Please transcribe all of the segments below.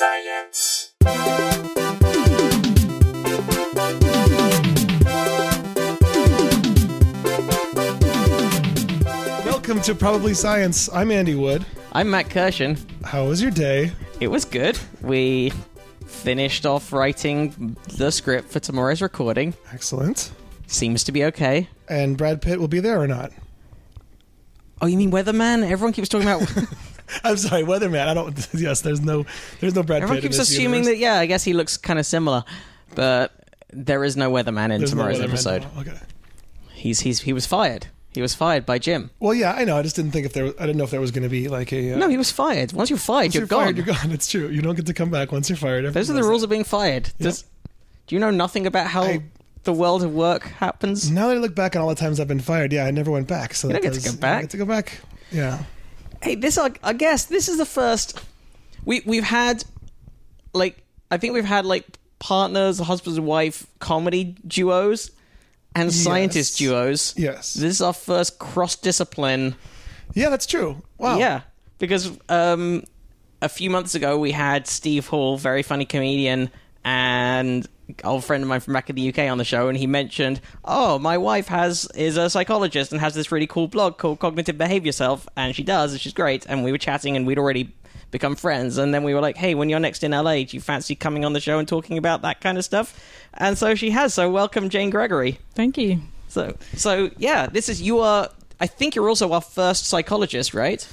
Science. Welcome to Probably Science. I'm Andy Wood. I'm Matt Kirshen. How was your day? It was good. We finished off writing the script for tomorrow's recording. Excellent. Seems to be okay. And Brad Pitt will be there or not? Oh, you mean Weatherman? Everyone keeps talking about. I'm sorry, Weatherman. I don't. Yes, there's no, there's no Brad Everyone Pitt. in keeps assuming universe. that. Yeah, I guess he looks kind of similar, but there is no Weatherman in There's no tomorrow's Weatherman. episode. Oh, okay. He's he's he was fired. He was fired by Jim. Well, yeah, I know. I just didn't think if there. Was, I didn't know if there was going to be like a. Uh, No, he was fired. Once you're fired, once you're, you're gone. fired, you're gone. It's true. You don't get to come back once you're fired. Those are the rules of being fired. Does, do you know nothing about how I- the world of work happens? Now that I look back on all the times I've been fired, yeah, I never went back. So You don't that get to go back. Get to go back. Yeah. Hey, this I, I guess this is the first we we've had like I think we've had like partners, husband and wife comedy duos and scientist Yes. duos. Yes. This is our first cross discipline. Yeah, that's true. Wow. Yeah, because um a few months ago we had Steve Hall, very funny comedian and old friend of mine from back in the UK on the show and he mentioned, "Oh, my wife has is a psychologist and has this really cool blog called Cognitive Behavior Self and she does, and she's great." And we were chatting and we'd already become friends and then we were like, "Hey, when you're next in LA, do you fancy coming on the show and talking about that kind of stuff?" And so she has. So welcome Jane Gregory. Thank you. So so yeah, this is you are I think you're also our first psychologist, right?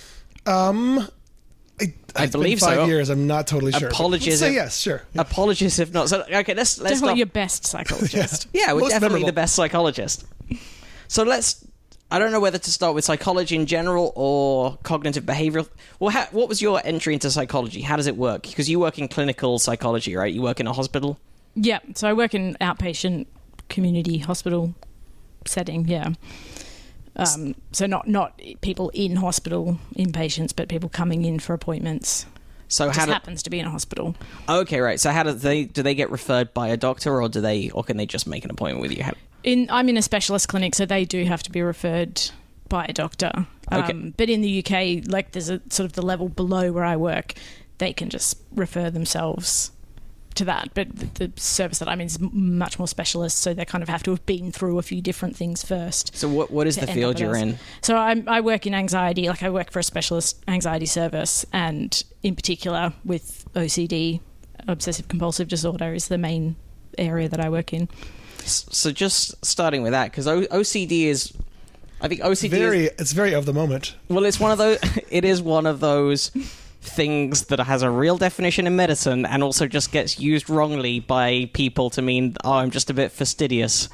Um, I, I it's been believe five so. years. I'm not totally sure. but Apologies Say if- yes, sure. Yeah. Apologies if not. So okay, let's let's Definitely start. your best psychologist. Yeah, we're Most definitely memorable. the best psychologist. So let's. I don't know whether to start with psychology in general or cognitive behavioral. Well, how, what was your entry into psychology? How does it work? Because you work in clinical psychology, right? You work in a hospital. yeah. So I work in outpatient community hospital setting. Yeah. Um, so not not people in hospital inpatients, but people coming in for appointments. So Just how do, happens to be in a hospital. okay, right. So how do they do they get referred by a doctor, or do they, or can they just make an appointment with you? How, In I'm in a specialist clinic, so they do have to be referred by a doctor. Okay. Um, but in the UK, like there's a sort of the level below where I work, they can just refer themselves to that. But the, the service that I'm in is much more specialist, so they kind of have to have been through a few different things first. so what what is the field you're us. in? So I'm, I work in anxiety, like I work for a specialist anxiety service, and in particular with OCD, obsessive compulsive disorder, is the main area that I work in. So just starting with that, because OCD is, I think OCD is very. It's very of the moment. Well, it's one of those. It is one of those things that has a real definition in medicine, and also just gets used wrongly by people to mean, "Oh, I'm just a bit fastidious."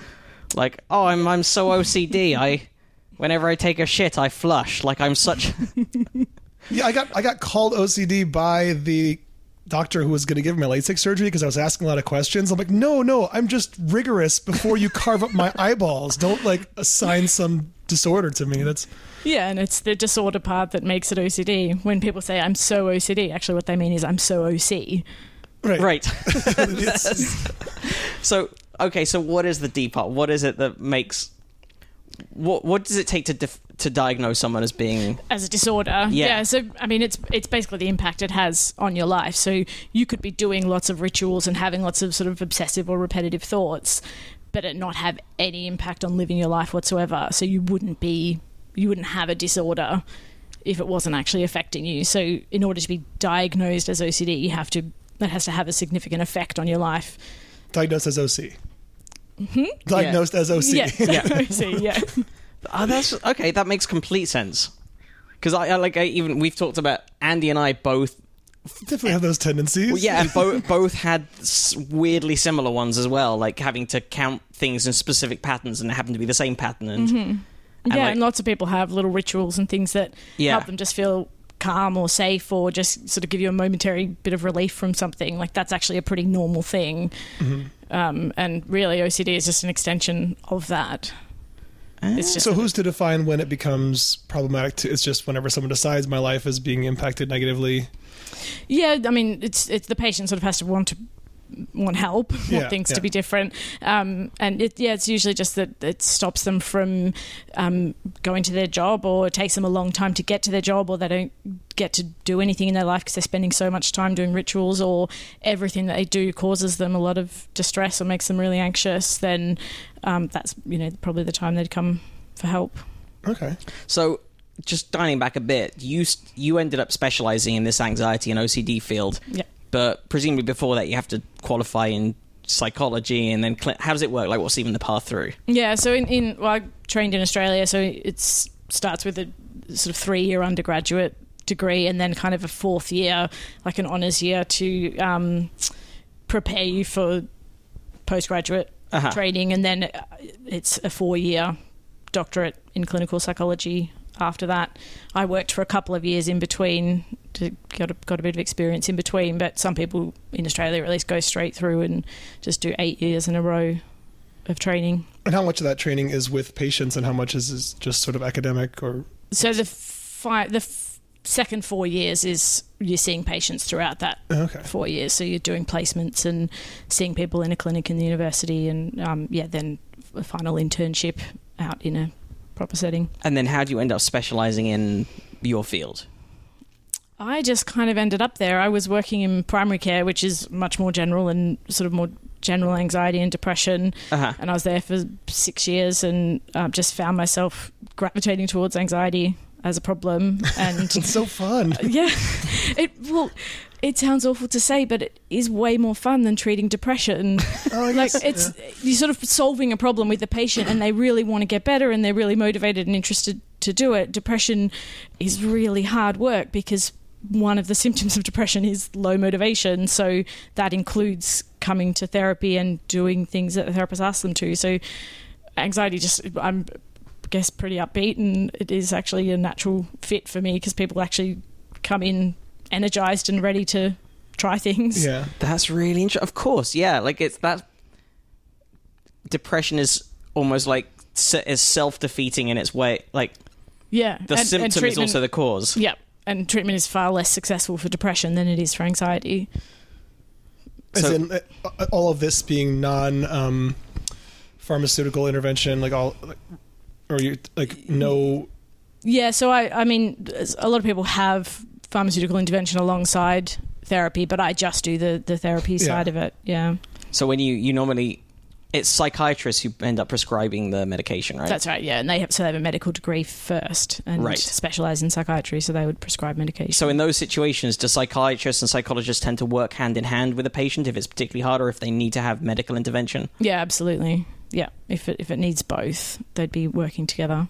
Like, "Oh, I'm I'm so OCD. I, whenever I take a shit, I flush. Like I'm such." Yeah, I got I got called OCD by the doctor who was going to give me LASIK surgery because I was asking a lot of questions. I'm like, no, no, I'm just rigorous before you carve up my eyeballs. Don't like assign some disorder to me. That's Yeah, and it's the disorder part that makes it OCD. When people say I'm so OCD, actually what they mean is I'm so OC. right. right. So okay. So what is the D part? What is it that makes? What what does it take to dif- to diagnose someone as being? as a disorder. Yeah. So I mean, it's it's basically the impact it has on your life. So you could be doing lots of rituals and having lots of sort of obsessive or repetitive thoughts, but it not have any impact on living your life whatsoever. So you wouldn't be you wouldn't have a disorder if it wasn't actually affecting you. So in order to be diagnosed as OCD, you have to that has to have a significant effect on your life. diagnosed as OC. Mm-hmm. Diagnosed as OC. Mm-hmm. Yeah. OC, yeah. Oh, that's okay. That makes complete sense. Because I, I like I even we've talked about Andy and I both. Definitely have those tendencies. Well, yeah, and both both had weirdly similar ones as well, like having to count things in specific patterns, and it happened to be the same pattern. Mm-hmm. And yeah, like- and lots of people have little rituals and things that Yeah. help them just feel calm or safe or just sort of give you a momentary bit of relief from something. Like that's actually a pretty normal thing. Mm-hmm. Um, and really, OCD is just an extension of that. It's just So who's to define when it becomes problematic? To, it's just whenever someone decides my life is being impacted negatively. yeah. I mean, it's it's the patient sort of has to want to want help, want Yeah, things yeah. to be different. Um, and it, yeah, it's usually just that it stops them from um, going to their job, or it takes them a long time to get to their job, or they don't get to do anything in their life because they're spending so much time doing rituals, or everything that they do causes them a lot of distress or makes them really anxious. Then um, that's you know probably the time they'd come for help. Okay. So, just dialing back a bit, you you ended up specializing in this anxiety and OCD field, Yeah. But presumably before that you have to qualify in psychology, and then cl- how does it work? Like, what's even the path through? Yeah, so in, in well, I trained in Australia, so it starts with a sort of three year undergraduate degree and then kind of a fourth year, like an honours year, to um, prepare you for postgraduate Uh-huh. training, and then uh, it's a four year doctorate in clinical psychology. After that, I worked for a couple of years in between to got a, got a bit of experience in between. But some people in Australia at least go straight through and just do eight years in a row of training. And how much of that training is with patients, and how much is, is just sort of academic or? So the fi- the f- second four years is you're seeing patients throughout that Okay. four years. So you're doing placements and seeing people in a clinic in the university, and um, yeah, then a final internship out in a proper setting. And then how do you end up specializing in your field? I just kind of ended up there. I was working in primary care, which is much more general and sort of more general anxiety and depression. Uh-huh. And I was there for six years and um, just found myself gravitating towards anxiety as a problem. And It's so fun. yeah, it well, it sounds awful to say, but it is way more fun than treating depression. Oh, I like it's you're sort of solving a problem with the patient, and they really want to get better, and they're really motivated and interested to do it. Depression is really hard work because one of the symptoms of depression is low motivation. So that includes coming to therapy and doing things that the therapist asks them to. So anxiety just I'm I guess pretty upbeat and it is actually a natural fit for me because people actually come in energized and ready to try things. yeah. That's really interesting. Of course, yeah. Like it's that depression is almost like se- is self defeating in its way. Like Yeah. the symptom is also the cause. Yeah. And treatment is far less successful for depression than it is for anxiety. As So- in uh, all of this being non um, pharmaceutical intervention, like all, like, or you like no. Yeah, so I, I mean, a lot of people have pharmaceutical intervention alongside therapy, but I just do the, the therapy Yeah. side of it. Yeah, So when you you normally it's psychiatrists who end up prescribing the medication, right? that's right. Yeah, and they have so they have a medical degree first and Right. specialize in psychiatry, so they would prescribe medication. so in those situations, do psychiatrists and psychologists tend to work hand in hand with a patient if it's particularly hard or if they need to have medical intervention? yeah, absolutely. Yeah, if it if it needs both, they'd be working together.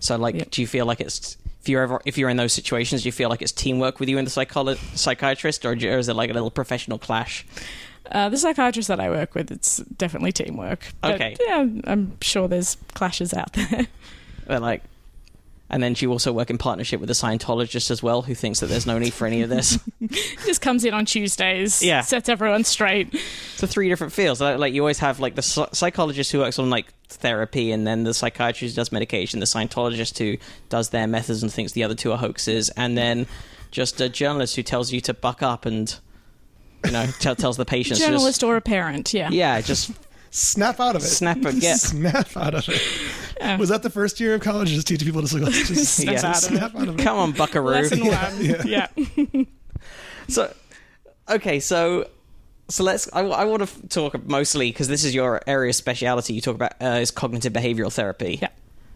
So like, Yep. do you feel like it's if you're ever if you're in those situations, do you feel like it's teamwork with you and the psycholo- psychiatrist, or, do- or is it like a little professional clash? Uh, the psychiatrist that I work with, it's definitely teamwork. But, Okay. Yeah, I'm sure there's clashes out there. They're like, and then you also work in partnership with a Scientologist as well, who thinks that there's no need for any of this. Just comes in on Tuesdays. Yeah. Sets everyone straight. so three different fields. Like you always have like the psychologist who works on like therapy, and then the psychiatrist who does medication, the Scientologist who does their methods and thinks the other two are hoaxes, and then just a journalist who tells you to buck up and you know t- tells the patients to Journalist or a parent. Yeah. Yeah, just Snap out of it. Snap it, get- Snap out of it. Yeah. Was that the first year of college? Just teaching people to just, just Snap snap, out of it. snap out of it. come on, Buckaroo. Lesson one. Yeah. So, okay, so so let's. I, I want to talk mostly because this is your area of speciality. You talk about uh, is cognitive behavioral therapy. Yeah.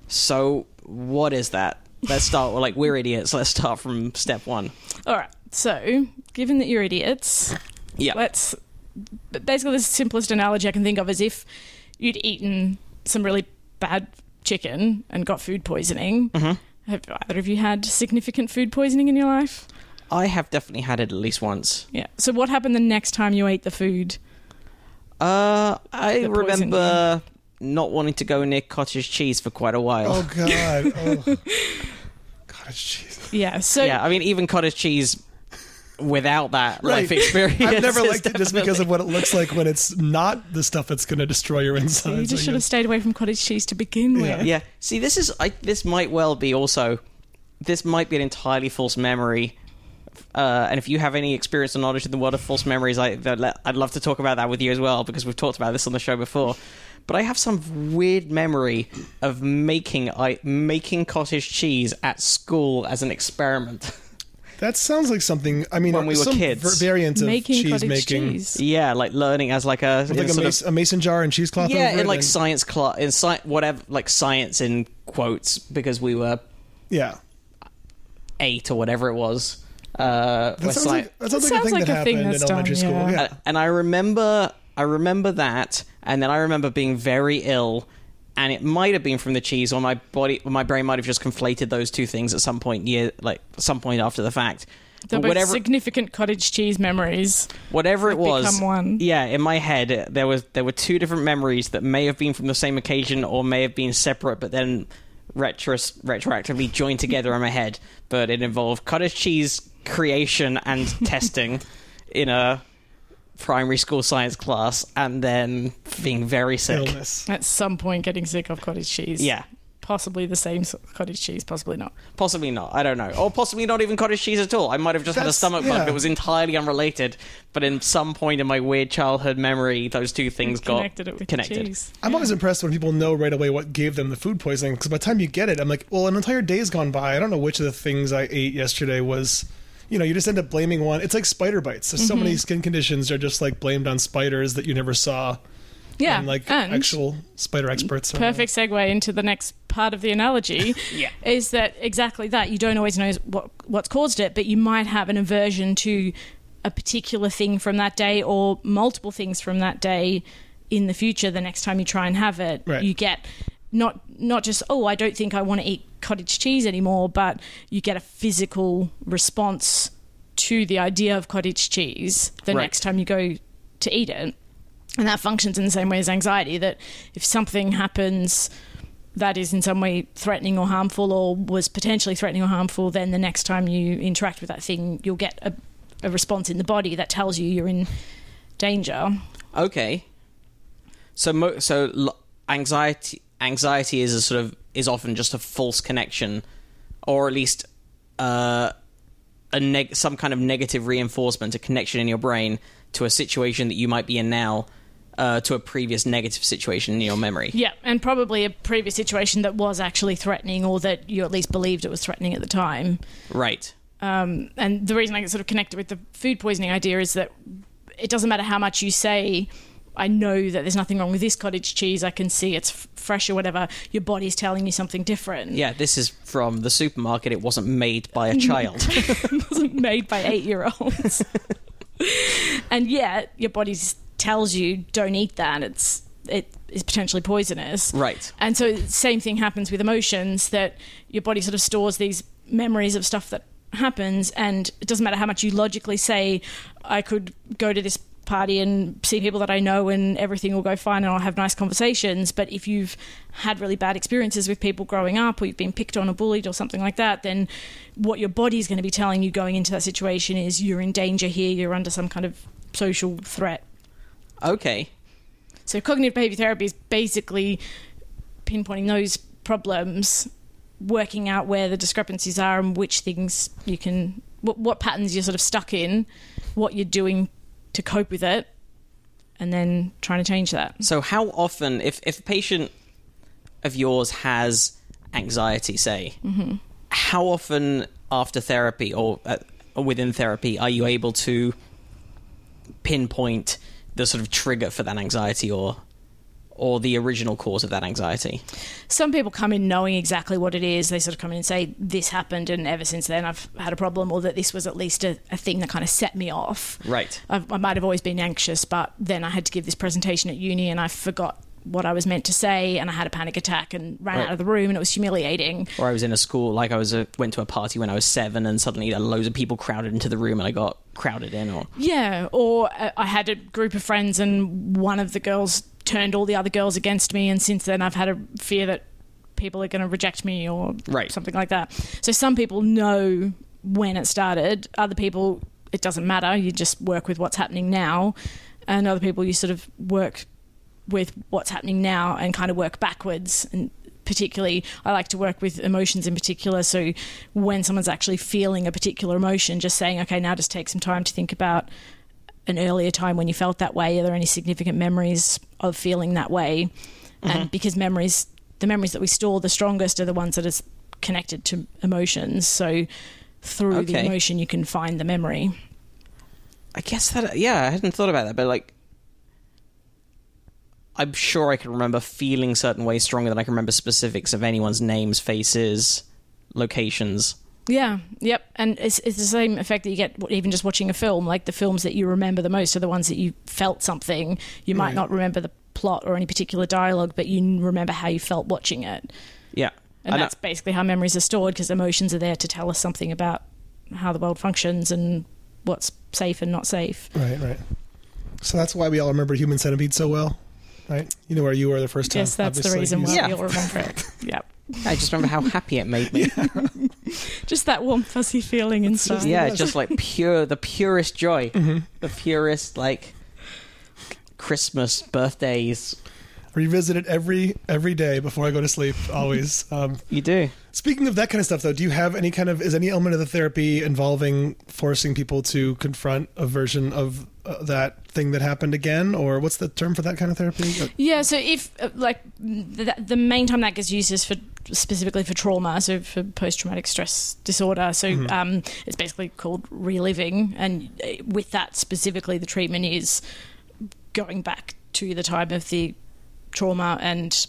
So, what is that? Let's start. Well, like we're idiots. Let's start from step one. All right. So, given that you're idiots, Yeah. let's. Basically, the simplest analogy I can think of is if you'd eaten some really bad chicken and got food poisoning. Mm-hmm. Have either of you had significant food poisoning in your life? I have definitely had it at least once. Yeah. So, what happened the next time you ate the food? Uh, I The poison remember not wanting to go near cottage cheese for quite a while. Oh god. Oh. Cottage cheese. Yeah. So, yeah, I mean, even cottage cheese without that Right. life experience. I've never liked it just because of what it looks like when it's not the stuff that's going to destroy your insides. you just I should have stayed away from cottage cheese to begin Yeah. with. Yeah. See, this is I, this might well be also this might be an entirely false memory Uh, and if you have any experience or knowledge in the world of false memories, I, I'd love to talk about that with you as well because we've talked about this on the show before. But I have some weird memory of making I making cottage cheese at school as an experiment. That sounds like something. I mean, When we were some kids. ver- variant of Making cheese making, cheese. yeah, like learning as like a, like a, sort of- mason, a mason jar and cheesecloth. yeah, over in it like and- science class, in sci- whatever, like science in quotes because we were yeah. eight or whatever it was. Uh, That sounds sci- like that sounds like Sounds a thing like that a happened that's in elementary done, school. yeah. Yeah. Uh, and I remember, I remember that, and then I remember being very ill, and it might have been from the cheese, or my body, or my brain might have just conflated those two things at some point, year, like some point after the fact. They're both whatever, significant cottage cheese memories. whatever it was, yeah, in my head there was there were two different memories that may have been from the same occasion or may have been separate, but then retros- retroactively joined together in my head. But it involved cottage cheese creation and testing in a primary school science class, and then being very sick. Illness. At some point, getting sick of cottage cheese. Yeah. Possibly the same sort of cottage cheese, possibly not. Possibly not. I don't know. Or possibly not even cottage cheese at all. I might have just had a That's- stomach bug that was entirely unrelated. But in some point in my weird childhood memory, those two things got Connected it with connected. cheese. I'm always impressed when people know right away what gave them the food poisoning because by the time you get it, I'm like, well, an entire day's gone by. I don't know which of the things I ate yesterday was. You know, you just end up blaming one. It's like spider bites. There's so Mm-hmm. many skin conditions are just like blamed on spiders that you never saw. Yeah. and like and actual spider experts. are- perfect segue into the next part of the analogy Yeah. is that exactly that you don't always know what what's caused it but you might have an aversion to a particular thing from that day or multiple things from that day in the future the next time you try and have it Right. you get not not just oh I don't think I want to eat cottage cheese anymore but you get a physical response to the idea of cottage cheese the Right. next time you go to eat it and that functions in the same way as anxiety that if something happens that is in some way threatening or harmful or was potentially threatening or harmful then the next time you interact with that thing you'll get a, a response in the body that tells you you're in danger Okay. So mo- so l- anxiety anxiety is a sort of is often just a false connection, or at least uh, a neg- some kind of negative reinforcement, a connection in your brain to a situation that you might be in now, uh, to a previous negative situation in your memory. yeah and probably a previous situation that was actually threatening or that you at least believed it was threatening at the time Right. um, and the reason I get sort of connected with the food poisoning idea is that it doesn't matter how much you say, I know that there's nothing wrong with this cottage cheese. I can see it's f- fresh or whatever. Your body's telling you something different. Yeah, this is from the supermarket. It wasn't made by a child. it wasn't made by eight year olds. and yet your body tells you don't eat that. It's it is potentially poisonous. right. And so same thing happens with emotions that your body sort of stores these memories of stuff that happens and it doesn't matter how much you logically say I could go to this party and see people that I know and everything will go fine and I'll have nice conversations but if you've had really bad experiences with people growing up or you've been picked on or bullied or something like that then what your body's going to be telling you going into that situation is you're in danger here you're under some kind of social threat Okay. so cognitive behavior therapy is basically pinpointing those problems, working out where the discrepancies are and which things you can, what, what patterns you're sort of stuck in, what you're doing to cope with it, and then trying to change that. So how often, if if a patient of yours has anxiety, say, how often after therapy or, uh, or within therapy are you able to pinpoint the sort of trigger for that anxiety or or the original cause of that anxiety? Some people come in knowing exactly what it is. They sort of come in and say, This happened, and ever since then I've had a problem, or that this was at least a, a thing that kind of set me off. Right. I've, I might have always been anxious, but then I had to give this presentation at uni and I forgot what I was meant to say and I had a panic attack and ran Right. out of the room and it was humiliating. Or I was in a school, like I was a, went to a party when I was seven, and suddenly loads of people crowded into the room, and I got crowded in. Or Yeah, or uh, I had a group of friends and one of the girls turned all the other girls against me and since then I've had a fear that people are going to reject me or Right. something like that. So some people know when it started, other people it doesn't matter, you just work with what's happening now, and other people you sort of work with what's happening now and kind of work backwards and particularly I like to work with emotions in particular. So when someone's actually feeling a particular emotion, just saying, okay, now just take some time to think about an earlier time when you felt that way. Are there any significant memories of feeling that way? And mm-hmm. because memories, the memories that we store the strongest are the ones that are connected to emotions. So through the emotion, you can find the memory. I guess that yeah, I hadn't thought about that, but like I'm sure I can remember feeling certain ways stronger than I can remember specifics of anyone's names, faces, locations. Yeah, yep. And it's, it's the same effect that you get even just watching a film. Like the films that you remember the most are the ones that you felt something. You might Right. not remember the plot or any particular dialogue, but you remember how you felt watching it. Yeah. And I know- that's basically how memories are stored because emotions are there to tell us something about how the world functions and what's safe and not safe. Right, right. So that's why we all remember Human Centipede so well, right? You know where you were the first time. Yes, that's the reason why Yeah. we all remember it. Yep. I just remember how happy it made me. Just that warm, fuzzy feeling inside. yeah, just like pure, the purest joy, mm-hmm. the purest like Christmas, birthdays. Revisit it every every day before I go to sleep. Always. Um, You do. Speaking of that kind of stuff, though, do you have any kind of is any element of the therapy involving forcing people to confront a version of uh, that thing that happened again, or what's the term for that kind of therapy? Yeah, so if uh, like the, the main time that gets used is for specifically for trauma, so for post traumatic stress disorder. So um, it's basically called reliving, and uh, with that specifically, the treatment is going back to the time of the trauma and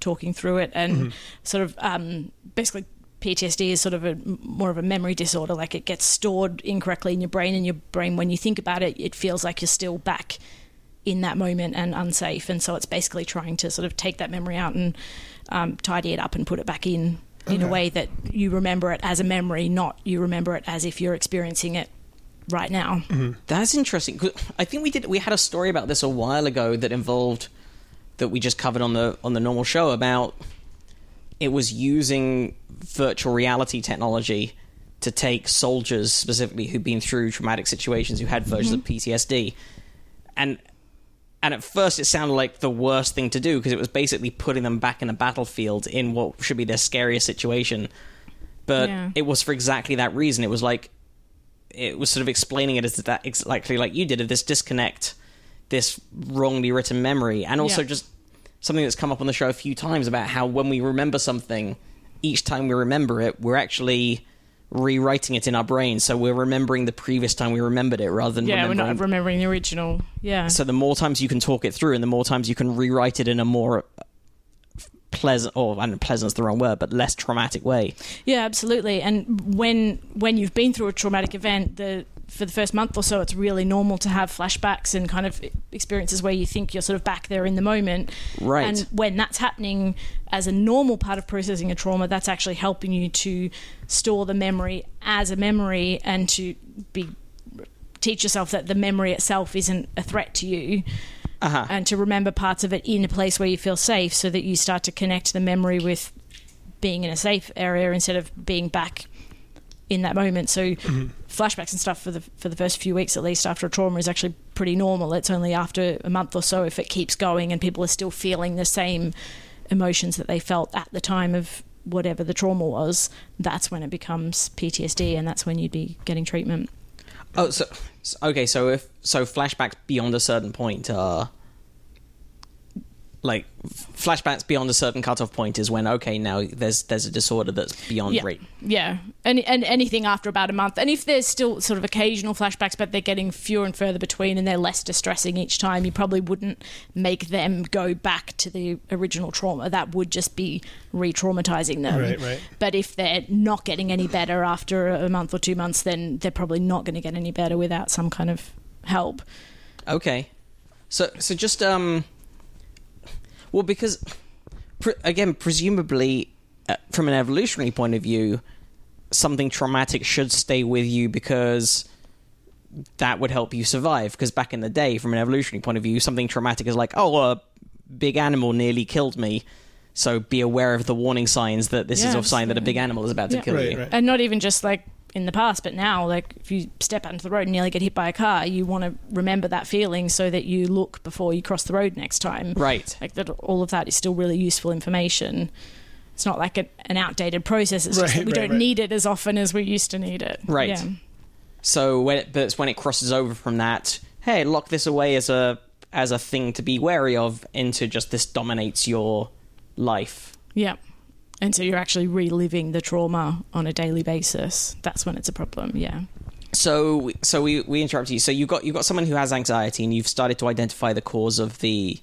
talking through it, and sort of um, basically. PTSD is sort of a more of a memory disorder. Like it gets stored incorrectly in your brain, and your brain, when you think about it, it feels like you're still back in that moment and unsafe. And so it's basically trying to sort of take that memory out and um, tidy it up and put it back in in a way that you remember it as a memory, not you remember it as if you're experiencing it right now. That's interesting I think we did. We had a story about this a while ago that involved that we just covered on the on the normal show about it was using virtual reality technology to take soldiers specifically who'd been through traumatic situations who had versions of mm-hmm. PTSD and and at first it sounded like the worst thing to do because it was basically putting them back in a battlefield in what should be their scariest situation. But Yeah. it was for exactly that reason. It was like it was sort of explaining it as that exactly like you did of this disconnect this wrongly written memory and also Yeah. just something that's come up on the show a few times about how when we remember something each time we remember it we're actually rewriting it in our brain so we're remembering the previous time we remembered it rather than Yeah, we're remembering not remembering the original. Yeah. so the more times you can talk it through and the more times you can rewrite it in a more pleasant or I don't know pleasant's the wrong word but less traumatic way Yeah, absolutely. And when when you've been through a traumatic event, the for the first month or so, it's really normal to have flashbacks and kind of experiences where you think you're sort of back there in the moment. Right. And when that's happening as a normal part of processing a trauma, that's actually helping you to store the memory as a memory and to be teach yourself that the memory itself isn't a threat to you uh-huh and to remember parts of it in a place where you feel safe so that you start to connect the memory with being in a safe area instead of being back in that moment. So flashbacks and stuff for the for the first few weeks at least after a trauma is actually pretty normal. It's only after a month or so if it keeps going and people are still feeling the same emotions that they felt at the time of whatever the trauma was, that's when it becomes PTSD and that's when you'd be getting treatment. Oh, so okay. So if so, flashbacks beyond a certain point are like flashbacks beyond a certain cutoff point is when okay now there's there's a disorder that's beyond yeah. rate. Yeah, and and anything after about a month, and if there's still sort of occasional flashbacks, but they're getting fewer and further between, and they're less distressing each time, you probably wouldn't make them go back to the original trauma. That would just be re-traumatizing them. Right, right. But if they're not getting any better after a month or two months, then they're probably not going to get any better without some kind of help. Okay, so so just um, well because pre- again presumably uh, from an evolutionary point of view, something traumatic should stay with you because that would help you survive. Because back in the day, from an evolutionary point of view, something traumatic is like, oh, a big animal nearly killed me. So be aware of the warning signs that this is Yeah, a sign that a big animal is about to Yeah. kill Right, you. right. And not even just like in the past, but now, like if you step out into the road and nearly get hit by a car, you want to remember that feeling so that you look before you cross the road next time. Right. Like that, all of that is still really useful information. it's not like a, an outdated process. It's just that we right, don't right. need it as often as we used to need it. Right. Yeah. So when it, but it's when it crosses over from that, hey, lock this away as a as a thing to be wary of into just this dominates your life. Yeah. And so you're actually reliving the trauma on a daily basis. That's when it's a problem. Yeah. So so we we interrupt you. So you got you got someone who has anxiety, and you've started to identify the cause of the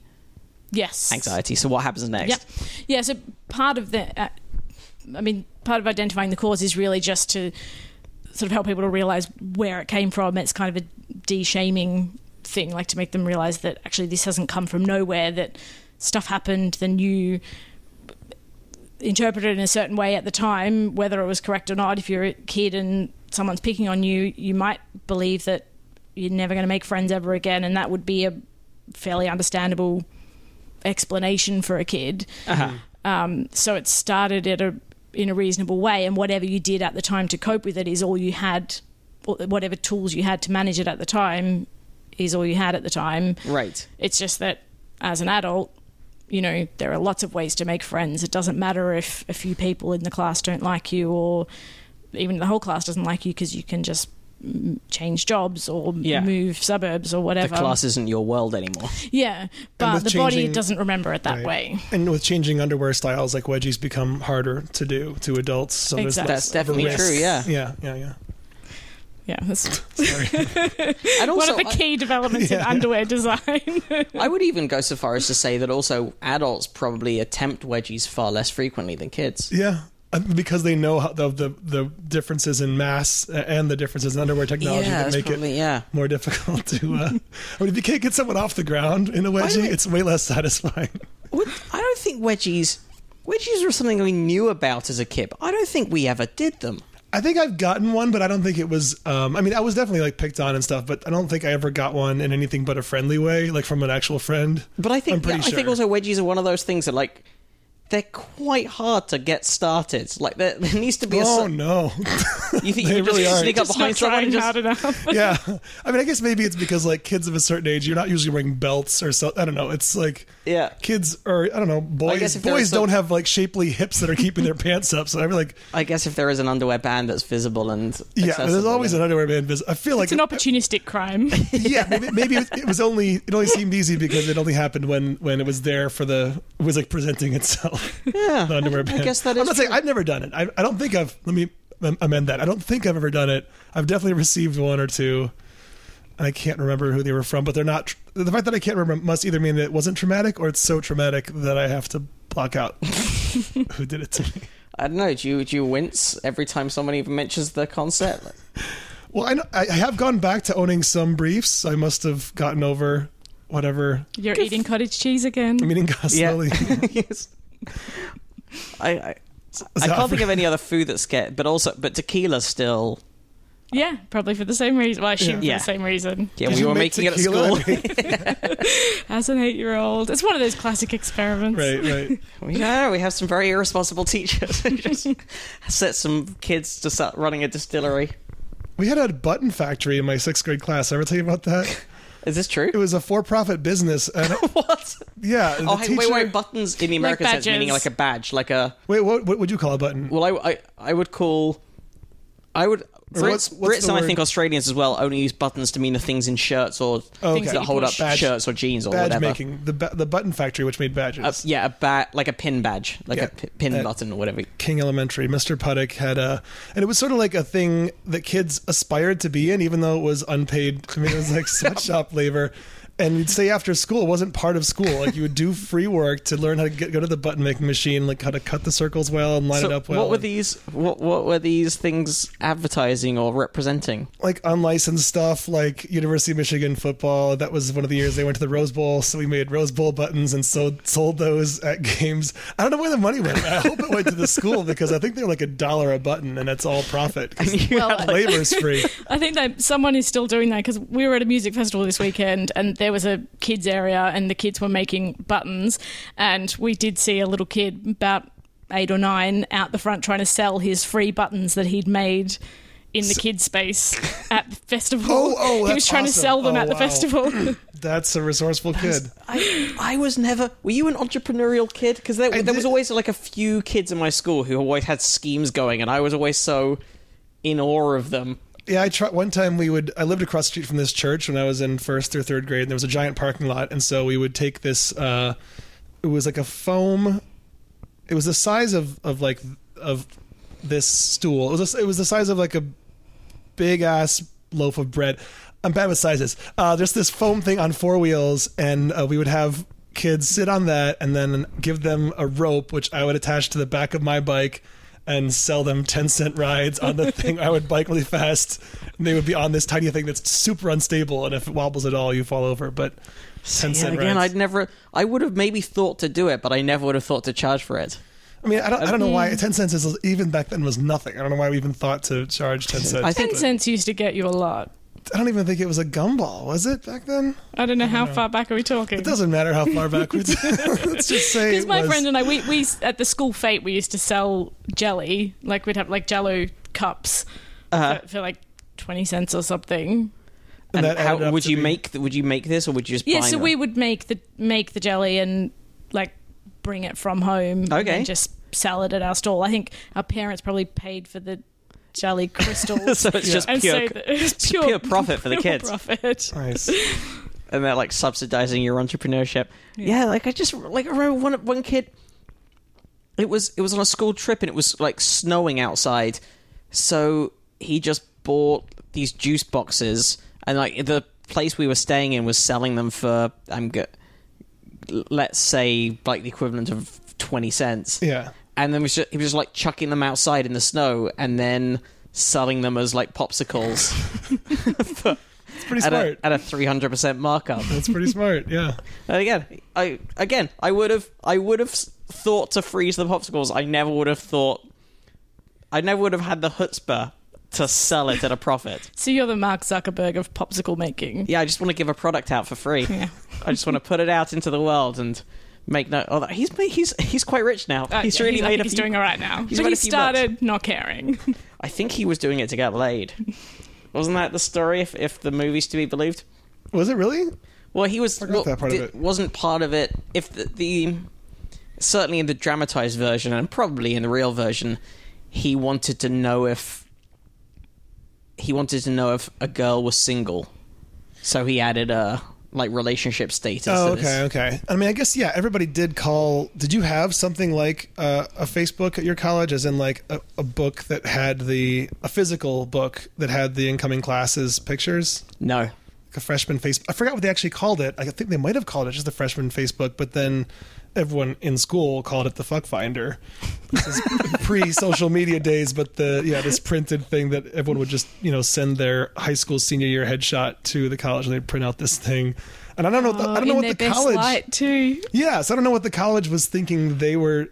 Yes. anxiety. So what happens next? Yep. Yeah. So part of the, uh, I mean, part of identifying the cause is really just to sort of help people to realize where it came from. It's kind of a de-shaming thing, like to make them realize that actually this hasn't come from nowhere. That stuff happened, then you interpreted in a certain way at the time, whether it was correct or not. If you're a kid and someone's picking on you, you might believe that you're never going to make friends ever again, and that would be a fairly understandable explanation for a kid. Uh-huh. Um, so it started at a in a reasonable way, and whatever you did at the time to cope with it is all you had. Whatever tools you had to manage it at the time is all you had at the time. Right. It's just that as an adult, you know, there are lots of ways to make friends. It doesn't matter if a few people in the class don't like you or even the whole class doesn't like you because you can just change jobs or Yeah. move suburbs or whatever. The whatever. class isn't your world anymore. Yeah, but with the body doesn't remember it that Right. way. And with changing underwear styles, like wedgies become harder to do to adults. So Exactly. less That's definitely risk. true, yeah. Yeah, yeah, yeah. Yeah, that's Sorry. And one of the key developments in Yeah. underwear design. I, I would even go so far as to say that also adults probably attempt wedgies far less frequently than kids. yeah. Because they know how the, the the differences in mass and the differences in underwear technology yeah, that make probably it yeah. more difficult to. Uh, I mean, if you can't get someone off the ground in a wedgie, it's way less satisfying. Would- I don't think wedgies wedgies were something we knew about as a kid. but I don't think we ever did them. I think I've gotten one, but I don't think it was. Um, I mean, I was definitely like picked on and stuff, but I don't think I ever got one in anything but a friendly way, like from an actual friend. But I think I'm pretty yeah, I think also wedgies are one of those things that like they're quite hard to get started. Like there, there needs to be a. Oh cer- no! you think they you just really are. sneak up Just behind not someone and just hard enough. yeah, I mean, I guess maybe it's because like kids of a certain age, you're not usually wearing belts or so. I don't know. It's like yeah. kids or I don't know. Boys guess if there boys was some- don't have like shapely hips that are keeping their pants up. So I'm like, I guess if there is an underwear band that's visible and yeah, there's always then- an underwear band. vis- I feel like It's an opportunistic crime. yeah, maybe, maybe it, it was only it only seemed easy because it only happened when when it was there for the it was like presenting itself. Yeah, the underwear I, band. I guess that is. I'm not saying true. I've never done it. I, I don't think I've. Let me am- amend that. I don't think I've ever done it. I've definitely received one or two. And I can't remember who they were from, but they're not. tr- The fact that I can't remember must either mean it wasn't traumatic or it's so traumatic that I have to block out who did it to me. I don't know. Do you do you wince every time someone even mentions the concept? Well, I, know, I I have gone back to owning some briefs. I must have gotten over whatever. You're eating cottage cheese again. I'm eating gas Yeah. yes. I I, I can't think of any other food that's get, but also but tequila still. Yeah, probably for the same reason. Well, I assume Yeah. for the same reason. Yeah, Did we you were make making it at tequila? school. As an eight-year-old, it's one of those classic experiments. right, right. we, yeah, we have some very irresponsible teachers who just set some kids to start running a distillery. We had a button factory in my sixth grade class. Ever tell you about that? Is this true? It was a for-profit business, and what? yeah. the Oh, hey, wait, teacher- wait, buttons in the Like American sense, meaning badges. like a badge, like a. Wait, what? What would you call a button? Well, I, I, I would call. I would. Brits, what's- what's Brits and I think Australians as well only use buttons to mean the things in shirts or Oh, things that hold up Badge- shirts or jeans or badge whatever. making. The ba- the button factory, which made badges. Uh, yeah, a bat like a pin badge, like Yeah. a p- pin button or whatever. King Elementary, Mr. Puddick had a, and it was sort of like a thing that kids aspired to be in, even though it was unpaid. I mean, it was like sweatshop labor. And you'd stay after school. It wasn't part of school. Like you would do free work to learn how to get, go to the button making machine, like how to cut the circles well and line So it up well. what were and- these? What what were these things advertising or representing? like unlicensed stuff like University of Michigan football. That was one of the years they went to the Rose Bowl, so we made Rose Bowl buttons and sold sold those at games. I don't know where the money went. I hope it went to the school because I think they're like a dollar a button and that's all profit. 'cause Well, I- labor's free. I think that someone is still doing that because we were at a music festival this weekend and there was a kids area and the kids were making buttons and we did see a little kid about eight or nine out the front trying to sell his free buttons that he'd made in the kids space at the festival. Oh, oh, he was trying to sell them Oh, at the wow. festival. That's a resourceful kid. I, I was never. Were you an entrepreneurial kid? Because there, there was always like a few kids in my school who always had schemes going, and I was always so in awe of them. Yeah, I tried. One time we would. I lived across the street from this church when I was in first or third grade. And there was a giant parking lot, and so we would take this. Uh, it was like a foam. It was the size of of like of this stool. It was a, it was the size of like a big ass loaf of bread. I'm bad with sizes. Uh, there's this foam thing on four wheels, and uh, we would have kids sit on that, and then give them a rope, which I would attach to the back of my bike, and sell them ten cent rides on the thing. I would bike really fast, and they would be on this tiny thing that's super unstable, and if it wobbles at all, you fall over. But ten Yeah, cent again, rides. I'd never. I would have maybe thought to do it, but I never would have thought to charge for it. I mean, I don't, I don't know why mm. ten cents is even back then was nothing. I don't know why we even thought to charge ten cents. I think- Ten but cents used to get you a lot. I don't even think it was a gumball, was it back then? I don't know how far back are we talking. It doesn't matter how far backwards. Let's just say Because my was- friend and I, we, we at the school fete, we used to sell jelly. Like we'd have like Jello cups Uh-huh. for, for like twenty cents or something. And that how would you be- make? Would you make this, or would you just? Yeah, buy so them? we would make the make the jelly and like bring it from home Okay. and just sell it at our stall. I think our parents probably paid for the jelly crystals. so it's just and pure, so the, it's it's pure, pure profit for the pure kids. Profit. Nice. and they're like subsidizing your entrepreneurship. Yeah. like I just like I remember one one kid. It was it was on a school trip and it was like snowing outside, so he just bought these juice boxes and like the place we were staying in was selling them for I'm good. Let's say like the equivalent of twenty cents. Yeah. And then was just, he was just like chucking them outside in the snow and then selling them as like popsicles It's pretty at a, smart. at a 300% markup. That's pretty smart. Yeah. And again, I again, I would have I would have thought to freeze the popsicles. I never would have thought I never would have had the chutzpah to sell it at a profit. So you're the Mark Zuckerberg of popsicle making. Yeah, I just want to give a product out for free. Yeah. I just want to put it out into the world and make no. Oh, he's he's he's quite rich now. Uh, he's yeah, really I made he's few- doing all right now. he's but he a few bucks. started not caring. I think he was doing it to get laid. Wasn't that the story? If if the movie's to be believed. Was it really? Well, he was. Well, that part of it. Wasn't part of it. If the, the certainly in the dramatized version and probably in the real version, he wanted to know if he wanted to know if a girl was single, so he added a like relationship status. Oh, okay, okay. I mean, I guess yeah. Everybody did call. Did you have something like uh, a Facebook at your college, as in like a, a book that had the a physical book that had the incoming classes pictures? No, Like a freshman Facebook. I forgot what they actually called it. I think they might have called it just the freshman Facebook, but then everyone in school called it the fuck finder. This is pre-social media days, but the yeah, this printed thing that everyone would just you know send their high school senior year headshot to the college, and they'd print out this thing. And I don't know. The, I don't oh, know in what the college. light too. Yes, I don't know what the college was thinking they were.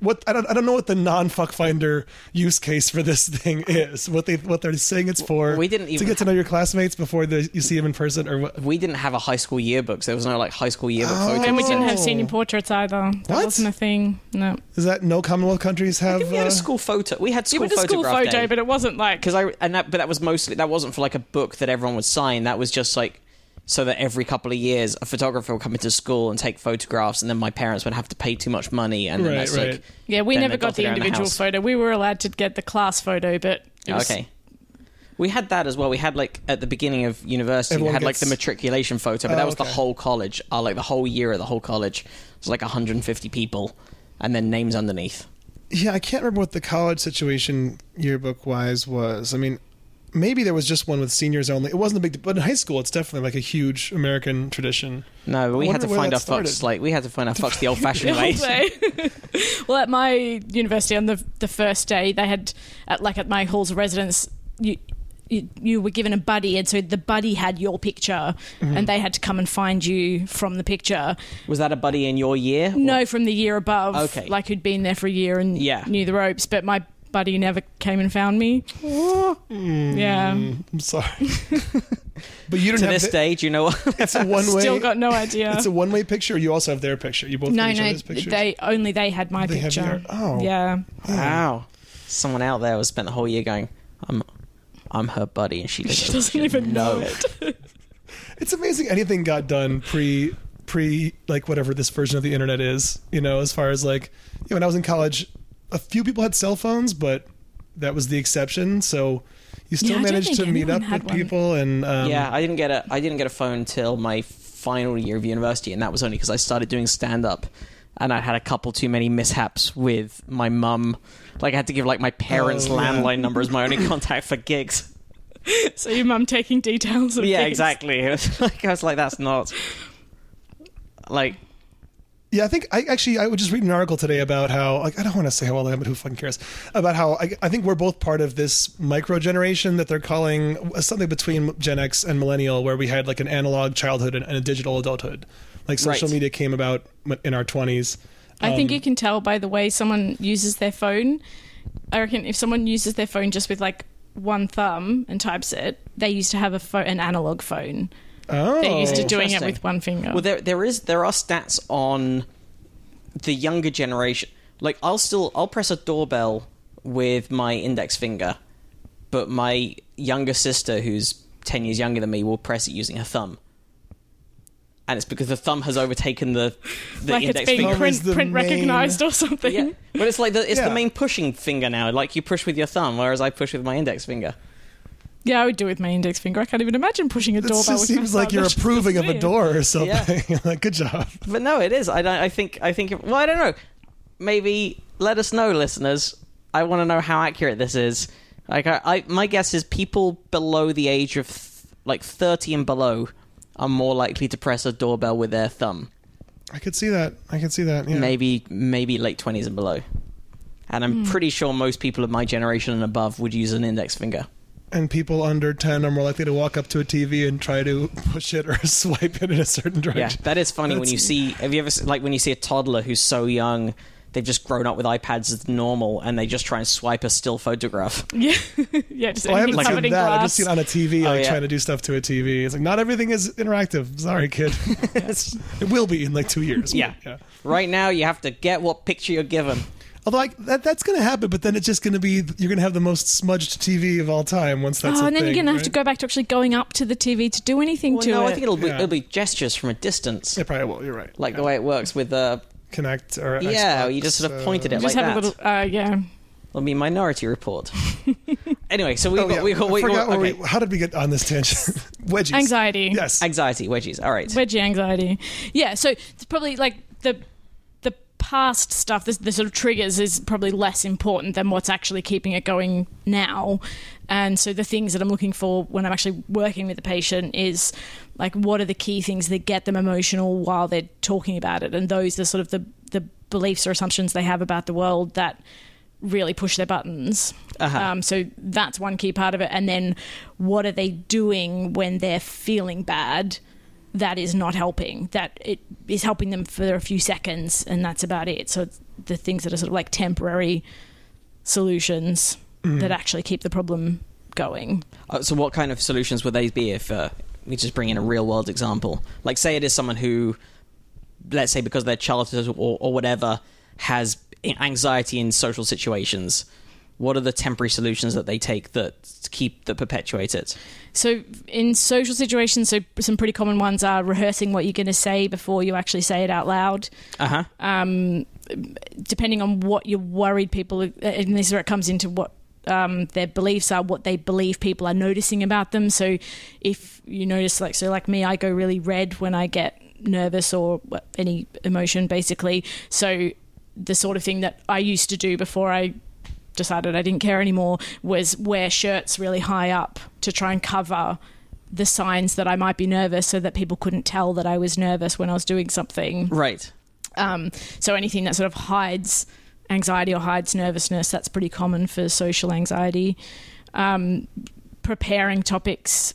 What I don't, I don't know what the non fuck finder use case for this thing is. What they what they're saying it's for. We didn't even to get to know your classmates before the, you see them in person, or what? we didn't have a high school yearbook. So there was no like high school yearbook Oh. photos. And we didn't have senior portraits either. That What? wasn't a thing. No. Is that no Commonwealth countries have? we had uh, a school photo. We had You school went to school photo, day. but it wasn't like because I and that but that was mostly that wasn't for like a book that everyone would sign. That was just like so that every couple of years a photographer would come into school and take photographs, and then my parents would have to pay too much money, and then Right, that's right. like Yeah, we then never they got the it around individual house. photo. We were allowed to get the class photo, but it was, Okay. We had that as well. We had like at the beginning of university, Everyone we had like gets- the matriculation photo, but Oh, that was okay. the whole college, uh, like the whole year of the whole college. It was like 150 people, and then names underneath. Yeah, I can't remember what the college situation yearbook wise was. I mean, maybe there was just one with seniors only. It wasn't a big, but in high school, it's definitely like a huge American tradition. No, but we had to find that our fucks started. like we had to find our fucks the old-fashioned way. well, at my university on the the first day, they had at like at my hall's of residence, you. You, you were given a buddy, and so the buddy had your picture, Mm-hmm. and they had to come and find you from the picture. Was that a buddy in your year? No, from the year above, Okay. like who'd been there for a year and Yeah. knew the ropes. But my buddy never came and found me. Mm, yeah, I'm sorry, but you don't to have this the- day, do you know what? It's a one way. still got no idea. It's a one way picture. You also have their picture. You both no, get each no, other's pictures. they only they had my They have picture. your- oh. yeah. Hmm. wow. Someone out there was spent the whole year going, I'm I'm her buddy, and she doesn't, She doesn't even know it. It's amazing anything got done pre pre like whatever this version of the internet is. You know, as far as like you know, when I was in college, a few people had cell phones, but that was the exception. So you still Yeah, managed to meet up with one. people and um, yeah, I didn't get a I didn't get a phone until my final year of university, and that was only because I started doing stand up, and I had a couple too many mishaps with my mum. Like I had to give like my parents' Oh, yeah. landline number as my only contact for gigs. so your mum taking details of yeah, things. exactly. It was like I was like, that's not like Yeah, I think I actually I would just read an article today about how like I don't want to say how old I am, but who fucking cares? About how I, I think we're both part of this micro generation that they're calling something between Gen X and millennial, where we had like an analog childhood and, and a digital adulthood. Like social Right. media came about in our twenties. I think Um, you can tell by the way someone uses their phone. I reckon if someone uses their phone just with like one thumb and types it, they used to have a phone, an analog phone. Oh, They're used to oh. doing it with one finger. Well, there there is there are stats on the younger generation. Like I'll still I'll press a doorbell with my index finger, but my younger sister, who's ten years younger than me, will press it using her thumb. And it's because the thumb has overtaken the the like it's index being finger. Print, the print main- recognized or something. Yeah, but it's like the it's Yeah. the main pushing finger now. Like you push with your thumb, whereas I push with my index finger. Yeah, I would do it with my index finger. I can't even imagine pushing a It doorbell. just with my seems like thumb. you're That's just approving of a weird. door or something. like, good job. But no, it is. I don't. I think. I think. Well, I don't know. Maybe let us know, listeners. I want to know how accurate this is. Like, I, I my guess is people below the age of th- like thirty and below are more likely to press a doorbell with their thumb. I could see that. I could see that. Yeah. Maybe, maybe late twenties and below. And I'm Hmm. pretty sure most people of my generation and above would use an index finger. And people under ten are more likely to walk up to a TV and try to push it or swipe it in a certain direction. Yeah, direction. that is funny when you see. Have you ever like when you see a toddler who's so young, they've just grown up with iPads as normal, and they just try and swipe a still photograph. Yeah, yeah, just Well, I haven't covered seen in that. I've just seen it on a TV, Oh, like yeah. trying to do stuff to a TV. It's like not everything is interactive. Sorry, kid. It will be in like two years. Yeah. yeah. Right now, you have to get what picture you're given. Although like, that that's going to happen, but then it's just going to be you're going to have the most smudged TV of all time once that's. oh, a and then thing, you're gonna have to go back to actually going up to the TV to do anything Well, to no, it. I think it'll be Yeah. it'll be gestures from a distance, It probably will. You're right. like yeah. the way it works with uh, Kinect or yeah, Xbox, you just sort of uh, pointed it just like have that. a little, uh, yeah. It'll be Minority Report. anyway, so we Oh, got yeah. we got I we forgot got okay. we, how did we get on this tangent? Wedgies. Anxiety. Yes. anxiety wedgies. All right. Wedgie anxiety. Yeah, so it's probably like the the past stuff, the, the sort of triggers is probably less important than what's actually keeping it going now. And so the things that I'm looking for when I'm actually working with the patient is like what are the key things that get them emotional while they're talking about it, and those are sort of the the beliefs or assumptions they have about the world that really push their buttons. Uh-huh. Um, so that's one key part of it. And then what are they doing when they're feeling bad? That is not helping. That it is helping them for a few seconds, and that's about it. So it's the things that are sort of like temporary solutions that actually keep the problem going. Uh, so, what kind of solutions would they be if uh, we just bring in a real world example? Like, say it is someone who, let's say, because of their childhood or, or whatever, has anxiety in social situations. What are the temporary solutions that they take that keep that perpetuate it? So in social situations, so some pretty common ones are rehearsing what you're going to say before you actually say it out loud. Uh huh. um, depending on what you're worried people, and this is where it comes into what um, their beliefs are, what they believe people are noticing about them. So if you notice, like, so like me, I go really red when I get nervous or any emotion, basically. So the sort of thing that I used to do before I decided I didn't care anymore was wear shirts really high up to try and cover the signs that I might be nervous so that people couldn't tell that I was nervous when I was doing something. Right. Um, so anything that sort of hides anxiety or hides nervousness, that's pretty common for social anxiety. Um, preparing topics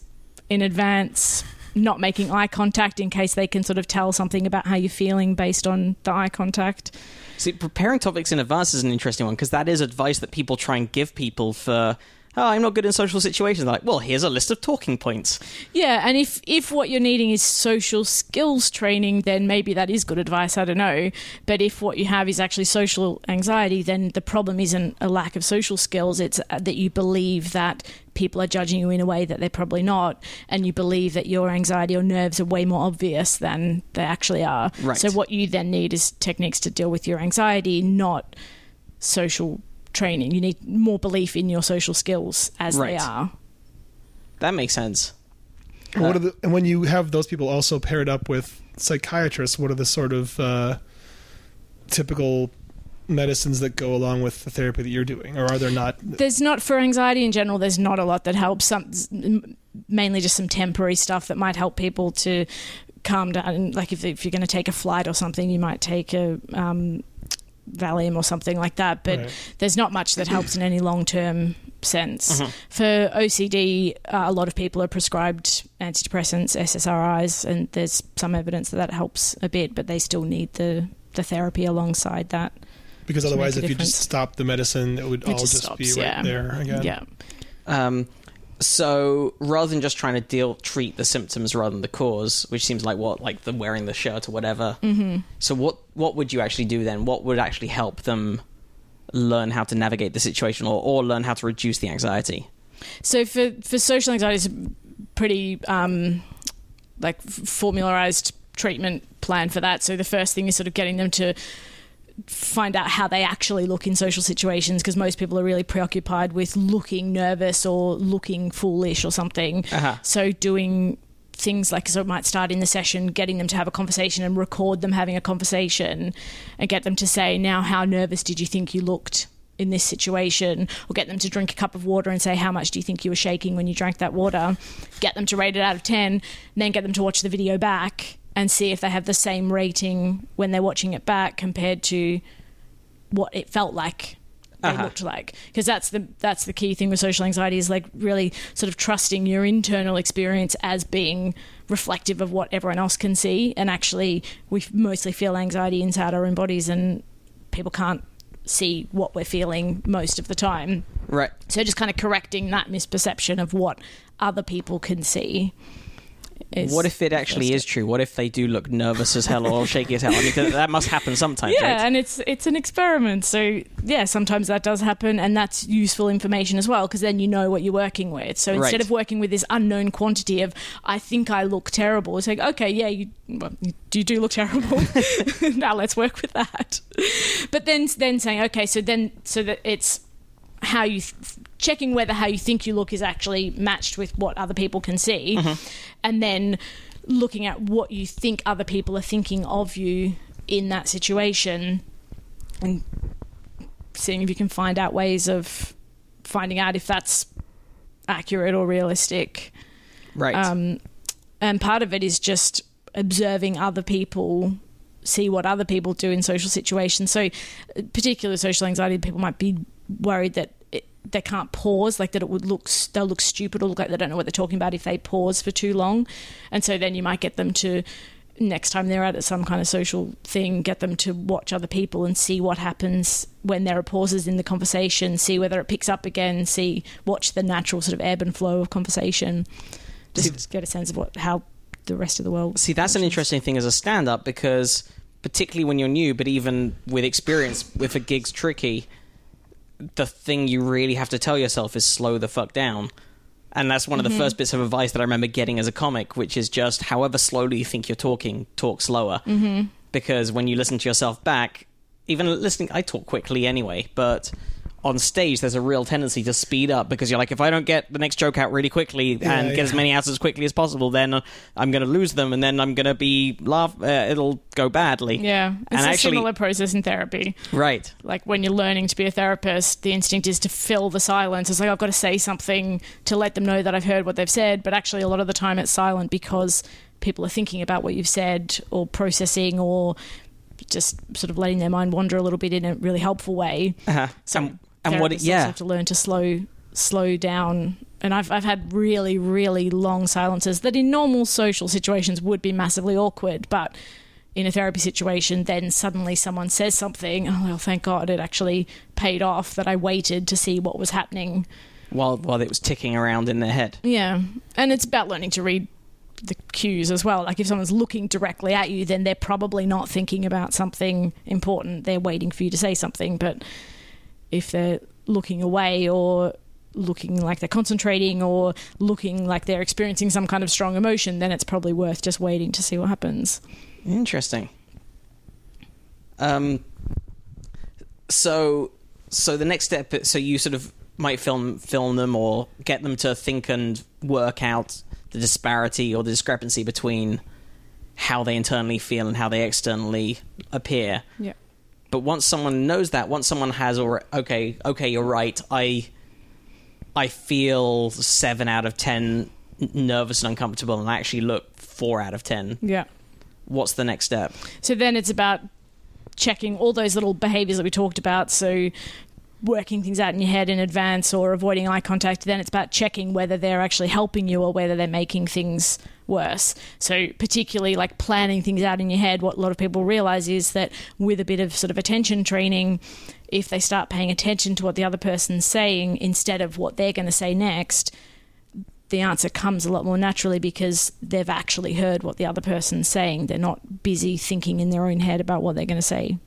in advance, not making eye contact in case they can sort of tell something about how you're feeling based on the eye contact. See, preparing topics in advance is an interesting one because that is advice that people try and give people for oh, I'm not good in social situations. They're like, well, here's a list of talking points. Yeah, and if if what you're needing is social skills training, then maybe that is good advice. I don't know, but if what you have is actually social anxiety, then the problem isn't a lack of social skills. It's uh, that you believe that people are judging you in a way that they're probably not, and you believe that your anxiety or nerves are way more obvious than they actually are. Right. So what you then need is techniques to deal with your anxiety, not social training. You need more belief in your social skills as Right. they are. That makes sense. And what are the, and when you have those people also paired up with psychiatrists, what are the sort of uh, typical medicines that go along with the therapy that you're doing, or are there not? there's not for anxiety in general there's not a lot that helps. Some mainly just some temporary stuff that might help people to calm down. Like if, if you're going to take a flight or something you might take a um, Valium or something like that but Right. there's not much that helps in any long-term sense. For OCD uh, a lot of people are prescribed antidepressants SSRIs and there's some evidence that that helps a bit but they still need the the therapy alongside that Because otherwise, a if you just stop the medicine, it would It all just just, stops, be right yeah. there again. yeah Um, so rather than just trying to deal treat the symptoms rather than the cause, which seems like what like the wearing the shirt or whatever. Mm-hmm. So what what would you actually do then? What would actually help them learn how to navigate the situation or, or learn how to reduce the anxiety? So for for social anxiety, it's a pretty um, like f- formularized treatment plan for that. So the first thing is sort of getting them to find out how they actually look in social situations because most people are really preoccupied with looking nervous or looking foolish or something. Uh-huh. So doing things like so it might start in the session getting them to have a conversation and record them having a conversation and get them to say now how nervous did you think you looked in this situation or get them to drink a cup of water and say how much do you think you were shaking when you drank that water get them to rate it out of 10 and then get them to watch the video back and see if they have the same rating when they're watching it back compared to what it felt like they Uh-huh. looked like because that's the that's the key thing with social anxiety is like really sort of trusting your internal experience as being reflective of what everyone else can see and actually we mostly feel anxiety inside our own bodies and people can't see what we're feeling most of the time Right. so just kind of correcting that misperception of what other people can see is What if it actually is true? What if they do look nervous as hell or shaky as hell? I mean, that must happen sometimes, yeah, right? and it's it's an experiment. So yeah, sometimes that does happen, and that's useful information as well because then you know what you're working with. So instead Right. of working with this unknown quantity of I think I look terrible, it's like okay, yeah, you well, you, you do look terrible. now let's work with that. But then then saying okay, so then so that it's how you th- checking whether how you think you look is actually matched with what other people can see. And then looking at what you think other people are thinking of you in that situation and seeing if you can find out ways of finding out if that's accurate or realistic. Right. um, and part of it is just observing other people see what other people do in social situations. So uh, particular social anxiety people might be worried that they can't pause like that it would look they'll look stupid or look like they don't know what they're talking about if they pause for too long. And so then you might get them to next time they're at some kind of social thing get them to watch other people and see what happens when there are pauses in the conversation see whether it picks up again see watch the natural sort of ebb and flow of conversation. Just get a sense of what how the rest of the world See, that's an interesting thing as a stand up because, particularly when you're new, but even with experience, if a gig's tricky, the thing you really have to tell yourself is slow the fuck down. And that's one of the first bits of advice that I remember getting as a comic, which is just however slowly you think you're talking, talk slower. Mm-hmm. Because when you listen to yourself back, even listening, I talk quickly anyway, but on stage there's a real tendency to speed up because you're like, if I don't get the next joke out really quickly and Yeah, get yeah. as many out as quickly as possible, then I'm going to lose them, and then I'm going to be laugh. Uh, it'll go badly. yeah it's And a actually- similar process in therapy Right. like when you're learning to be a therapist, the instinct is to fill the silence. It's like I've got to say something to let them know that I've heard what they've said, but actually a lot of the time it's silent because people are thinking about what you've said or processing or just sort of letting their mind wander a little bit in a really helpful way. Uh-huh. So and and what? It, yeah. have to learn to slow slow down. And I've I've had really really long silences that in normal social situations would be massively awkward, but in a therapy situation, then suddenly someone says something. Oh, well, thank God it actually paid off that I waited to see what was happening while while it was ticking around in their head. Yeah, and it's about learning to read the cues as well. Like if someone's looking directly at you, then they're probably not thinking about something important. They're waiting for you to say something. But if they're looking away or looking like they're concentrating or looking like they're experiencing some kind of strong emotion, then it's probably worth just waiting to see what happens. Interesting. Um. So, so the next step. So you sort of might film film them or get them to think and work out the disparity or the discrepancy between how they internally feel and how they externally appear. Yeah. But once someone knows that, once someone has, or okay, okay, you're right. I, I feel seven out of ten nervous and uncomfortable, and I actually look four out of ten. Yeah. What's the next step? So then it's about checking all those little behaviors that we talked about. So working things out in your head in advance or avoiding eye contact. Then it's about checking whether they're actually helping you or whether they're making things worse. So particularly like planning things out in your head, what a lot of people realize is that with a bit of sort of attention training, if they start paying attention to what the other person's saying instead of what they're going to say next, the answer comes a lot more naturally because they've actually heard what the other person's saying. They're not busy thinking in their own head about what they're going to say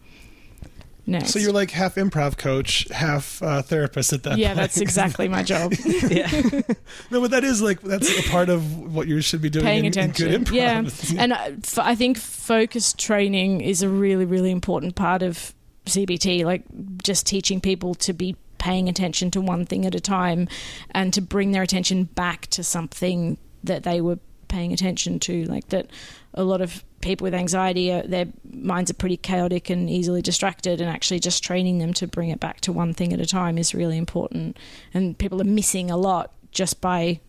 next. So you're like half improv coach, half uh, therapist at that yeah, point. that's exactly my job. yeah. no, but that is like that's a part of what you should be doing Paying in, in attention. good improv. Yeah, and uh, f- I think focus training is a really, really important part of CBT. Like just teaching people to be paying attention to one thing at a time and to bring their attention back to something that they were paying attention to. Like that, a lot of people with anxiety, uh, their minds are pretty chaotic and easily distracted, and actually just training them to bring it back to one thing at a time is really important. And people are missing a lot just by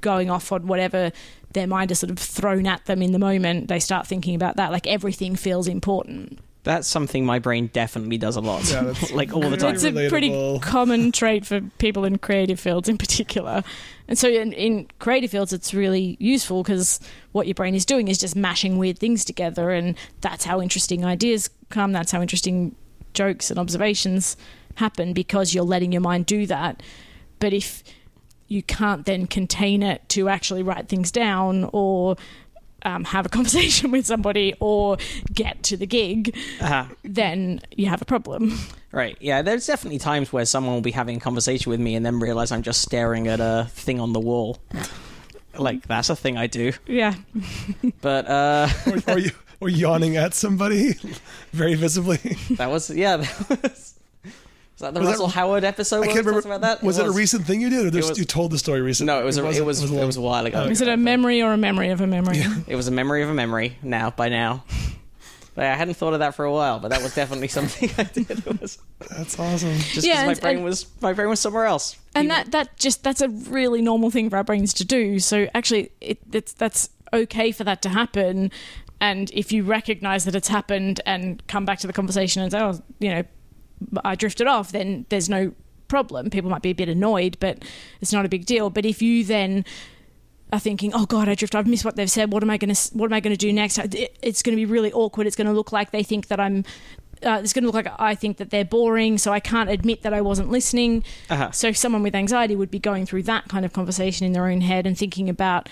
going off on whatever their mind is sort of thrown at them in the moment. They start thinking about that, like everything feels important. That's something my brain definitely does a lot. Yeah, that's like all the time. It's a pretty relatable. common trait for people in creative fields in particular. And so in, in creative fields, it's really useful because what your brain is doing is just mashing weird things together. And that's how interesting ideas come. That's how interesting jokes and observations happen because you're letting your mind do that. But if you can't then contain it to actually write things down or um, have a conversation with somebody or get to the gig, Uh-huh. then you have a problem. Right. Yeah, there's definitely times where someone will be having a conversation with me and then realize I'm just staring at a thing on the wall. like that's a thing I do. Yeah. But uh or, or, you, or yawning at somebody very visibly. that was yeah, that was was that the Was that- Russell Howard episode I where can't remember. talked about that? Was it, a recent thing you did, or there's- was- you told the story recently? No, it was a, it wasn't- was it was a while ago. Is it a memory or a memory of a memory? It was a memory of a memory now by now. But I hadn't thought of that for a while, but that was definitely something I did. It was That's awesome. just because Yeah, my brain and- was my brain was somewhere else. and that that just that's a really normal thing for our brains to do. So actually, it, it's that's okay for that to happen. And if you recognize that it's happened and come back to the conversation and say, "Oh, you know, I drifted off," then there's no problem. People might be a bit annoyed, but it's not a big deal. But if you then are thinking, "Oh God, I drifted. I've missed what they've said. What am I going to What am I going to do next?" It's going to be really awkward. It's going to look like they think that I'm. Uh, it's going to look like I think that they're boring, so I can't admit that I wasn't listening. Uh-huh. So someone with anxiety would be going through that kind of conversation in their own head and thinking about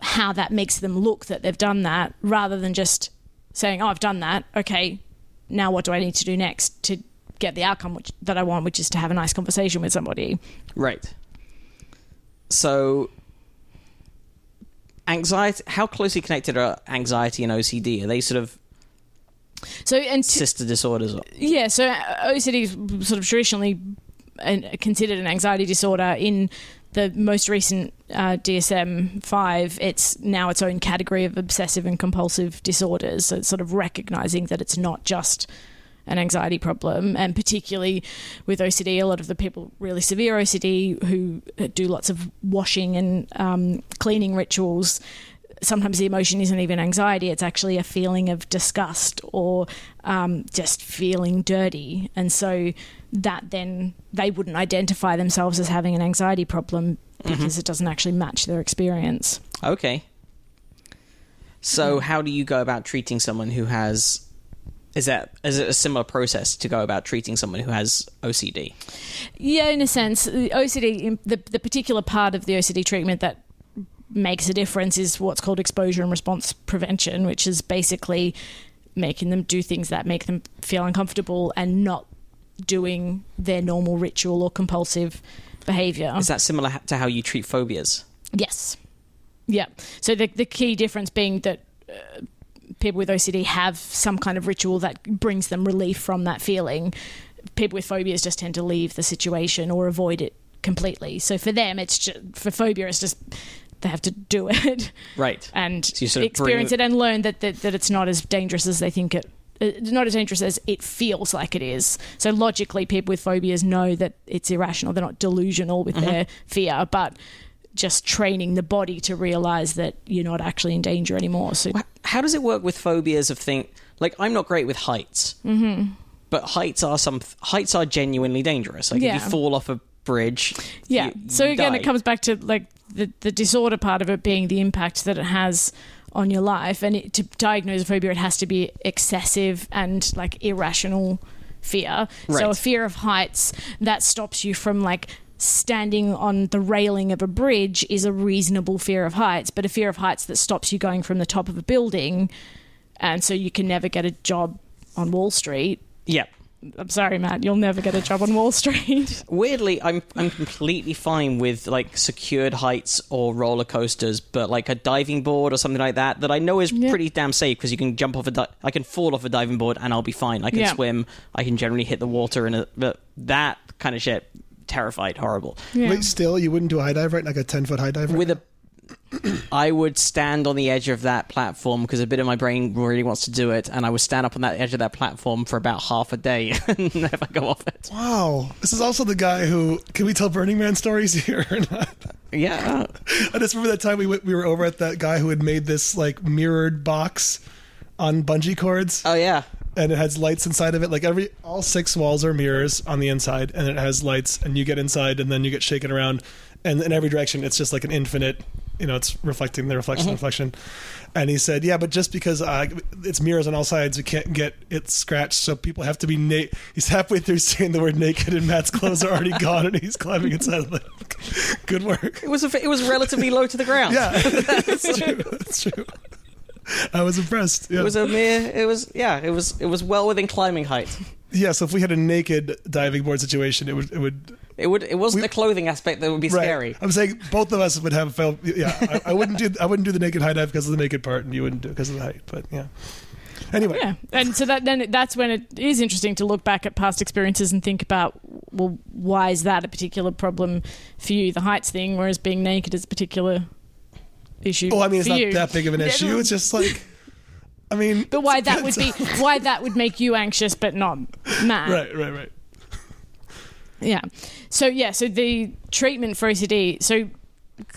how that makes them look that they've done that, rather than just saying, "Oh, I've done that. Okay, now what do I need to do next to get the outcome which, that I want, which is to have a nice conversation with somebody?" Right. So, anxiety. How closely connected are anxiety and OCD? Are they sort of So and to, sister disorders? Yeah, so uh, OCD is sort of traditionally an, considered an anxiety disorder. In the most recent uh, DSM five, it's now its own category of obsessive and compulsive disorders. So it's sort of recognizing that it's not just an anxiety problem, and particularly with OCD, a lot of the people really severe OCD who do lots of washing and um, cleaning rituals sometimes the emotion isn't even anxiety, it's actually a feeling of disgust or um, just feeling dirty. And so that then they wouldn't identify themselves as having an anxiety problem because it doesn't actually match their experience. Okay. So, how do you go about treating someone who has Is that is it a similar process to go about treating someone who has OCD? Yeah, in a sense, the OCD, the the particular part of the OCD treatment that makes a difference is what's called exposure and response prevention, which is basically making them do things that make them feel uncomfortable and not doing their normal ritual or compulsive behavior. Is that similar to how you treat phobias? Yes. Yeah. So the the key difference being that uh, people with OCD have some kind of ritual that brings them relief from that feeling. People with phobias just tend to leave the situation or avoid it completely. So for them, it's just, for phobia, it's just they have to do it Right. and So sort of experience bring- it and learn that, that that it's not as dangerous as they think it. uh, Not as dangerous as it feels like it is. So logically, people with phobias know that it's irrational. They're not delusional with their fear, but just training the body to realize that you're not actually in danger anymore. So How does it work with phobias of thing? Like I'm not great with heights, mm-hmm. but heights are some heights are genuinely dangerous. Like Yeah. if you fall off a bridge, yeah. you- so you again, die. it comes back to like the the disorder part of it being the impact that it has on your life, and it, to diagnose a phobia, it has to be excessive and like irrational fear. So a fear of heights that stops you from like standing on the railing of a bridge is a reasonable fear of heights, but a fear of heights that stops you going from the top of a building, and so you can never get a job on Wall Street. Yeah. I'm sorry, Matt, you'll never get a job on Wall Street. Weirdly, I'm I'm completely fine with like secured heights or roller coasters, but like a diving board or something like that that I know is Yeah. pretty damn safe because you can jump off a di- I can fall off a diving board and I'll be fine. I can Yeah. swim. I can generally hit the water and but that kind of shit terrified, horrible. Yeah. Wait, still, you wouldn't do a high dive, right? Like a 10 foot high dive? With a I would stand on the edge of that platform because a bit of my brain really wants to do it, and I would stand up on that edge of that platform for about half a day and never go off it. Wow. This is also the guy who. Can we tell Burning Man stories here or not? Yeah, I just remember that time we went, we were over at that guy who had made this like mirrored box on bungee cords, oh yeah, and it has lights inside of it. Like every all six walls are mirrors on the inside, and it has lights. And you get inside, and then you get shaken around, and in every direction, it's just like an infinite. You know, it's reflecting the reflection, reflection. And he said, "Yeah, but just because uh, it's mirrors on all sides, you can't get it scratched. So people have to be naked." He's halfway through saying the word naked, and Matt's clothes are already gone, and he's climbing inside of it. Good work. it was a, it was relatively low to the ground. Yeah, that's true. That's true. I was impressed. Yeah. It was a mere. It was yeah. It was it was well within climbing height. yeah. So if we had a naked diving board situation, it would it would It would. It wasn't We- the clothing aspect that would be right. scary. I'm saying both of us would have felt. Yeah, I, I wouldn't do I wouldn't do the naked high dive because of the naked part, and you wouldn't do it because of the height. But yeah. Anyway, Yeah, and so that then that's when it is interesting to look back at past experiences and think about well, why is that a particular problem for you, the heights thing, whereas being naked is a particular issue. oh, I mean, it's not you. that big of an issue. It's just like, I mean, But why that would be why that would make you anxious, but not mad. right, right, right. Yeah. So yeah, so the treatment for OCD, so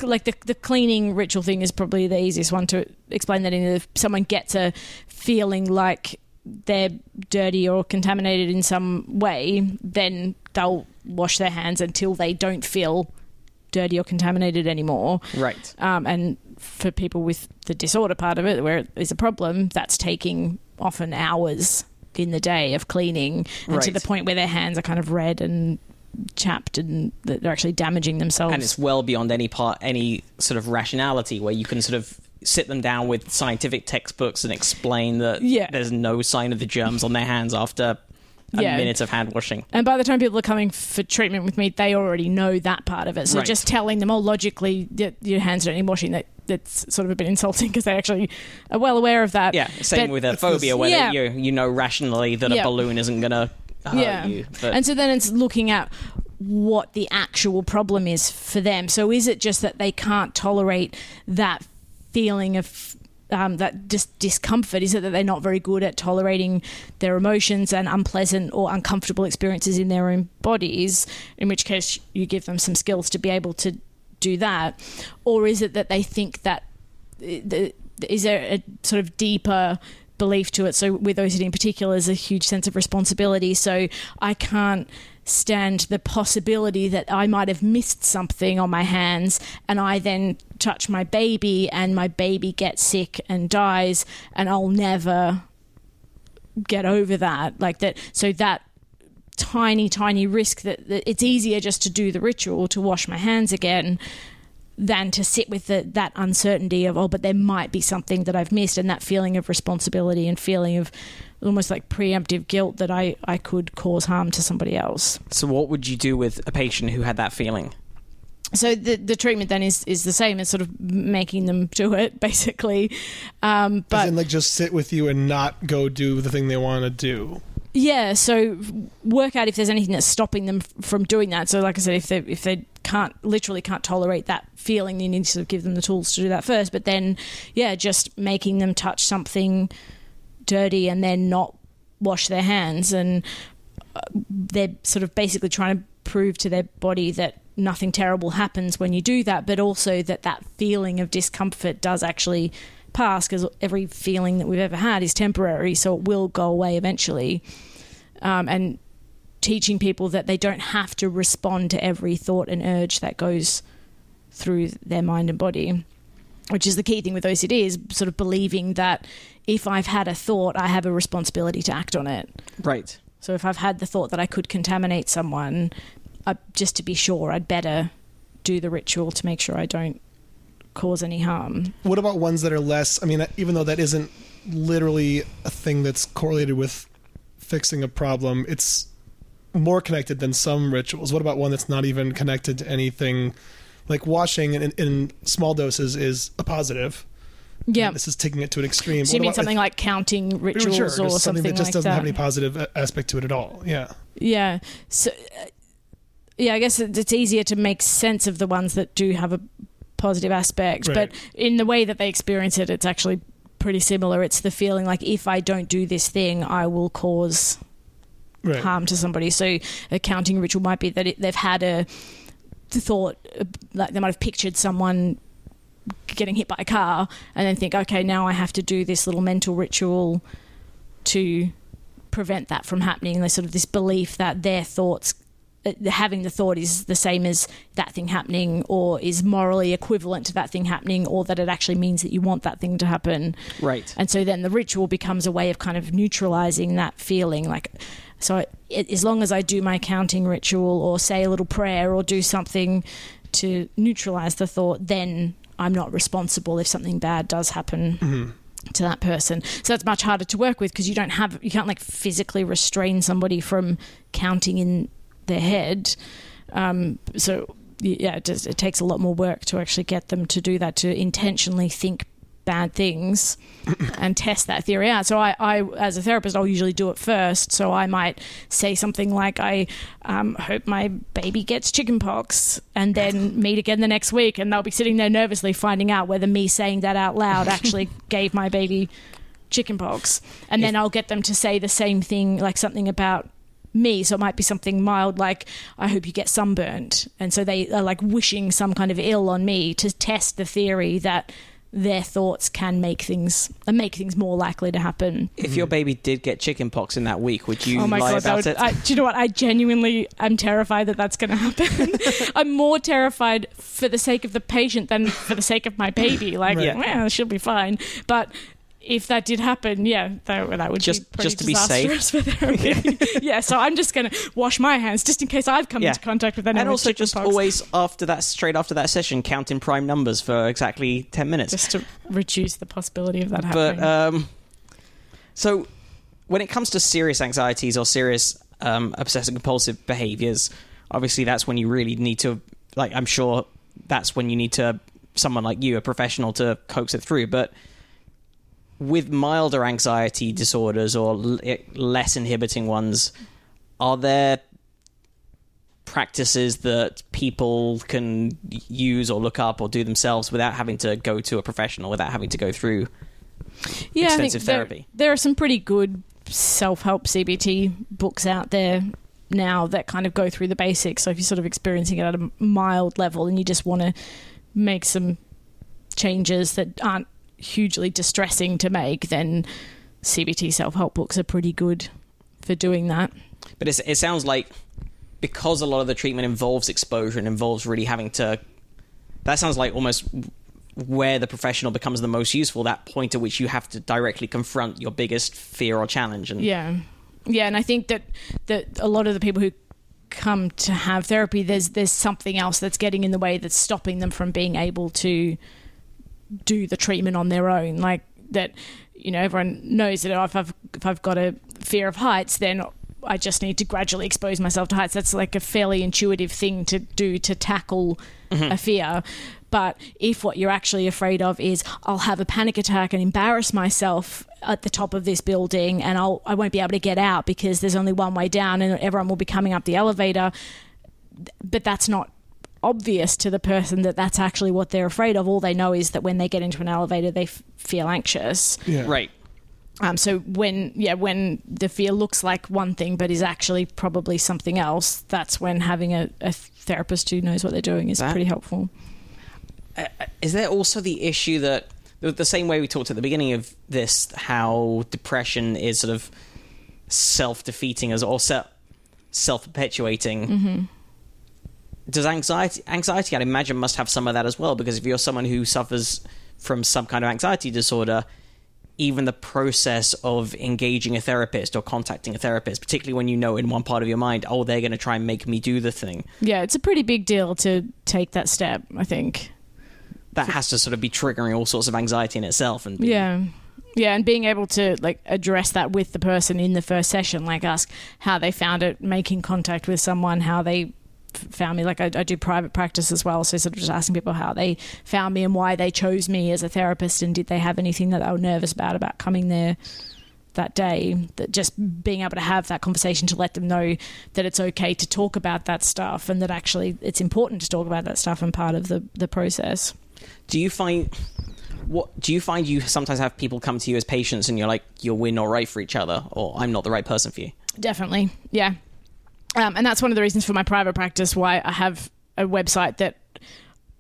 like the the cleaning ritual thing is probably the easiest one to explain that in. If someone gets a feeling like they're dirty or contaminated in some way, then they'll wash their hands until they don't feel dirty or contaminated anymore. Right. Um, and for people with the disorder part of it, where it is a problem, that's taking often hours in the day of cleaning, and to the point where their hands are kind of red and chapped, and that they're actually damaging themselves. and it's well beyond any part any sort of rationality where you can sort of sit them down with scientific textbooks and explain that Yeah. there's no sign of the germs on their hands after Yeah. minute of hand washing. and by the time people are coming for treatment with me, they already know that part of it. So Right. just telling them, oh, logically, your hands don't need washing, that that's sort of a bit insulting because they actually are well aware of that. Yeah, same But- with a phobia where Yeah. you you know rationally that Yeah. a balloon isn't gonna hurt you. But and so then it's looking at what the actual problem is for them. So is it just that they can't tolerate that feeling of um, that just discomfort? Is it that they're not very good at tolerating their emotions and unpleasant or uncomfortable experiences in their own bodies? In which case, you give them some skills to be able to do that, or is it that they think that the, is there a sort of deeper belief to it? So with OCD in particular, there's a huge sense of responsibility. So I can't stand the possibility that I might have missed something on my hands and I then touch my baby and my baby gets sick and dies and I'll never get over that. Like that, so that tiny, tiny risk that, that it's easier just to do the ritual to wash my hands again than to sit with the, that uncertainty of oh but there might be something that i've missed and that feeling of responsibility and feeling of almost like preemptive guilt that i, I could cause harm to somebody else So, what would you do with a patient who had that feeling? so the the treatment then is is the same It's sort of making them do it basically um, As but in, like, just sit with you and not go do the thing they want to do. Yeah, so work out if there's anything that's stopping them f- from doing that. So, like I said, if they if they can't literally can't tolerate that feeling, you need to sort of give them the tools to do that first. But then, yeah, just making them touch something dirty and then not wash their hands, and uh, they're sort of basically trying to prove to their body that nothing terrible happens when you do that, but also that that feeling of discomfort does actually pass because every feeling that we've ever had is temporary, so it will go away eventually. Um, and teaching people that they don't have to respond to every thought and urge that goes through their mind and body, which is the key thing with OCD is sort of believing that if I've had a thought, I have a responsibility to act on it. Right. So if I've had the thought that I could contaminate someone, I, just to be sure, I'd better do the ritual to make sure I don't cause any harm. What about ones that are less? I mean, even though that isn't literally a thing that's correlated with fixing a problem, it's more connected than some rituals. What about one that's not even connected to anything? Like washing in, in small doses is a positive. Yeah. This is taking it to an extreme. So you What mean about- something like counting rituals sure, or something, something that just like doesn't that? have any positive aspect to it at all. Yeah. Yeah. So, uh, yeah, I guess it's easier to make sense of the ones that do have a positive aspect, Right. but in the way that they experience it, it's actually pretty similar. It's the feeling like if I don't do this thing, I will cause Right. harm to somebody. So a counting ritual might be that it, they've had a thought, uh, like they might have pictured someone getting hit by a car, and then think, okay, now I have to do this little mental ritual to prevent that from happening. There's sort of this belief that their thoughts. uh, Having the thought is the same as that thing happening, or is morally equivalent to that thing happening, or that it actually means that you want that thing to happen. Right. And so then the ritual becomes a way of kind of neutralizing that feeling. Like, so it, as long as I do my counting ritual or say a little prayer or do something to neutralize the thought, then I'm not responsible if something bad does happen. To that person, so that's much harder to work with because you don't have you can't like physically restrain somebody from counting in their head. Um, so yeah, it, just, it takes a lot more work to actually get them to do that to intentionally think bad things and test that theory out. So I, I, as a therapist, I'll usually do it first. So I might say something like, "I um, hope my baby gets chickenpox," and then meet again the next week, and they'll be sitting there nervously finding out whether me saying that out loud actually gave my baby chickenpox, and then I'll get them to say the same thing, like something about me. So it might be something mild like, I hope you get sunburnt. And so they are like wishing some kind of ill on me to test the theory that their thoughts can make things and make things more likely to happen. If your baby did get chickenpox in that week, would you oh my lie god! About would, it? I, do you know what? I genuinely am terrified that that's going to happen. I'm more terrified for the sake of the patient than for the sake of my baby. Like, Right. well, she'll be fine. But if that did happen, yeah, that, that would Just- be just to be safe. for therapy. yeah, so I'm just going to wash my hands just in case I've come Yeah. into contact with anyone. and also just chickenpox, always after that, straight after that session, counting prime numbers for exactly ten minutes. just to reduce the possibility of that happening. but um, so when it comes to serious anxieties or serious um, obsessive compulsive behaviors, obviously that's when you really need to. Like, I'm sure that's when you need to someone like you, a professional, to coax it through. But with milder anxiety disorders or l- less inhibiting ones, are there practices that people can use or look up or do themselves without having to go to a professional, without having to go through yeah, extensive there- therapy. There, are some pretty good self-help CBT books out there now that kind of go through the basics. So if you're sort of experiencing it at a mild level and you just want to make some changes that aren't hugely distressing to make, then CBT self-help books are pretty good for doing that. But it's, it sounds like because a lot of the treatment involves exposure and involves really having to. That sounds like almost where the professional becomes the most useful, that point at which you have to directly confront your biggest fear or challenge. And Yeah, yeah, and I think that that a lot of the people who come to have therapy, there's there's something else that's getting in the way that's stopping them from being able to do the treatment on their own. Like that, you know, everyone knows that if I've if I've got a fear of heights, then I just need to gradually expose myself to heights. That's like a fairly intuitive thing to do to tackle mm-hmm. a fear. But if what you're actually afraid of is I'll have a panic attack and embarrass myself at the top of this building and I'll I won't be able to get out because there's only one way down and everyone will be coming up the elevator, but that's not obvious to the person that that's actually what they're afraid of. All they know is that when they get into an elevator, they f- feel anxious. Yeah. right. Um, so when yeah, when the fear looks like one thing but is actually probably something else, that's when having a, a therapist who knows what they're doing is That- pretty helpful. Uh, uh, is there also the issue that the- the same way we talked at the beginning of this, how depression is sort of self-defeating as or self-perpetuating? Mm-hmm. Does anxiety anxiety? I'd imagine must have some of that as well because if you're someone who suffers from some kind of anxiety disorder, even the process of engaging a therapist or contacting a therapist, particularly when you know in one part of your mind, oh, they're going to try and make me do the thing, Yeah, it's a pretty big deal to take that step. I think. that has to sort of be triggering all sorts of anxiety in itself. And Yeah. Yeah, and being able to like address that with the person in the first session, like ask how they found it making contact with someone, how they found me. Like I, I do private practice as well, so sort of just asking people how they found me and why they chose me as a therapist, and did they have anything that they were nervous about about coming there that day. That just being able to have that conversation to let them know that it's okay to talk about that stuff, and that actually it's important to talk about that stuff and part of the the process. Do you find what do you find you sometimes have people come to you as patients and you're like you're we're not right for each other or I'm not the right person for you? Definitely, yeah. Um, and that's one of the reasons for my private practice why I have a website that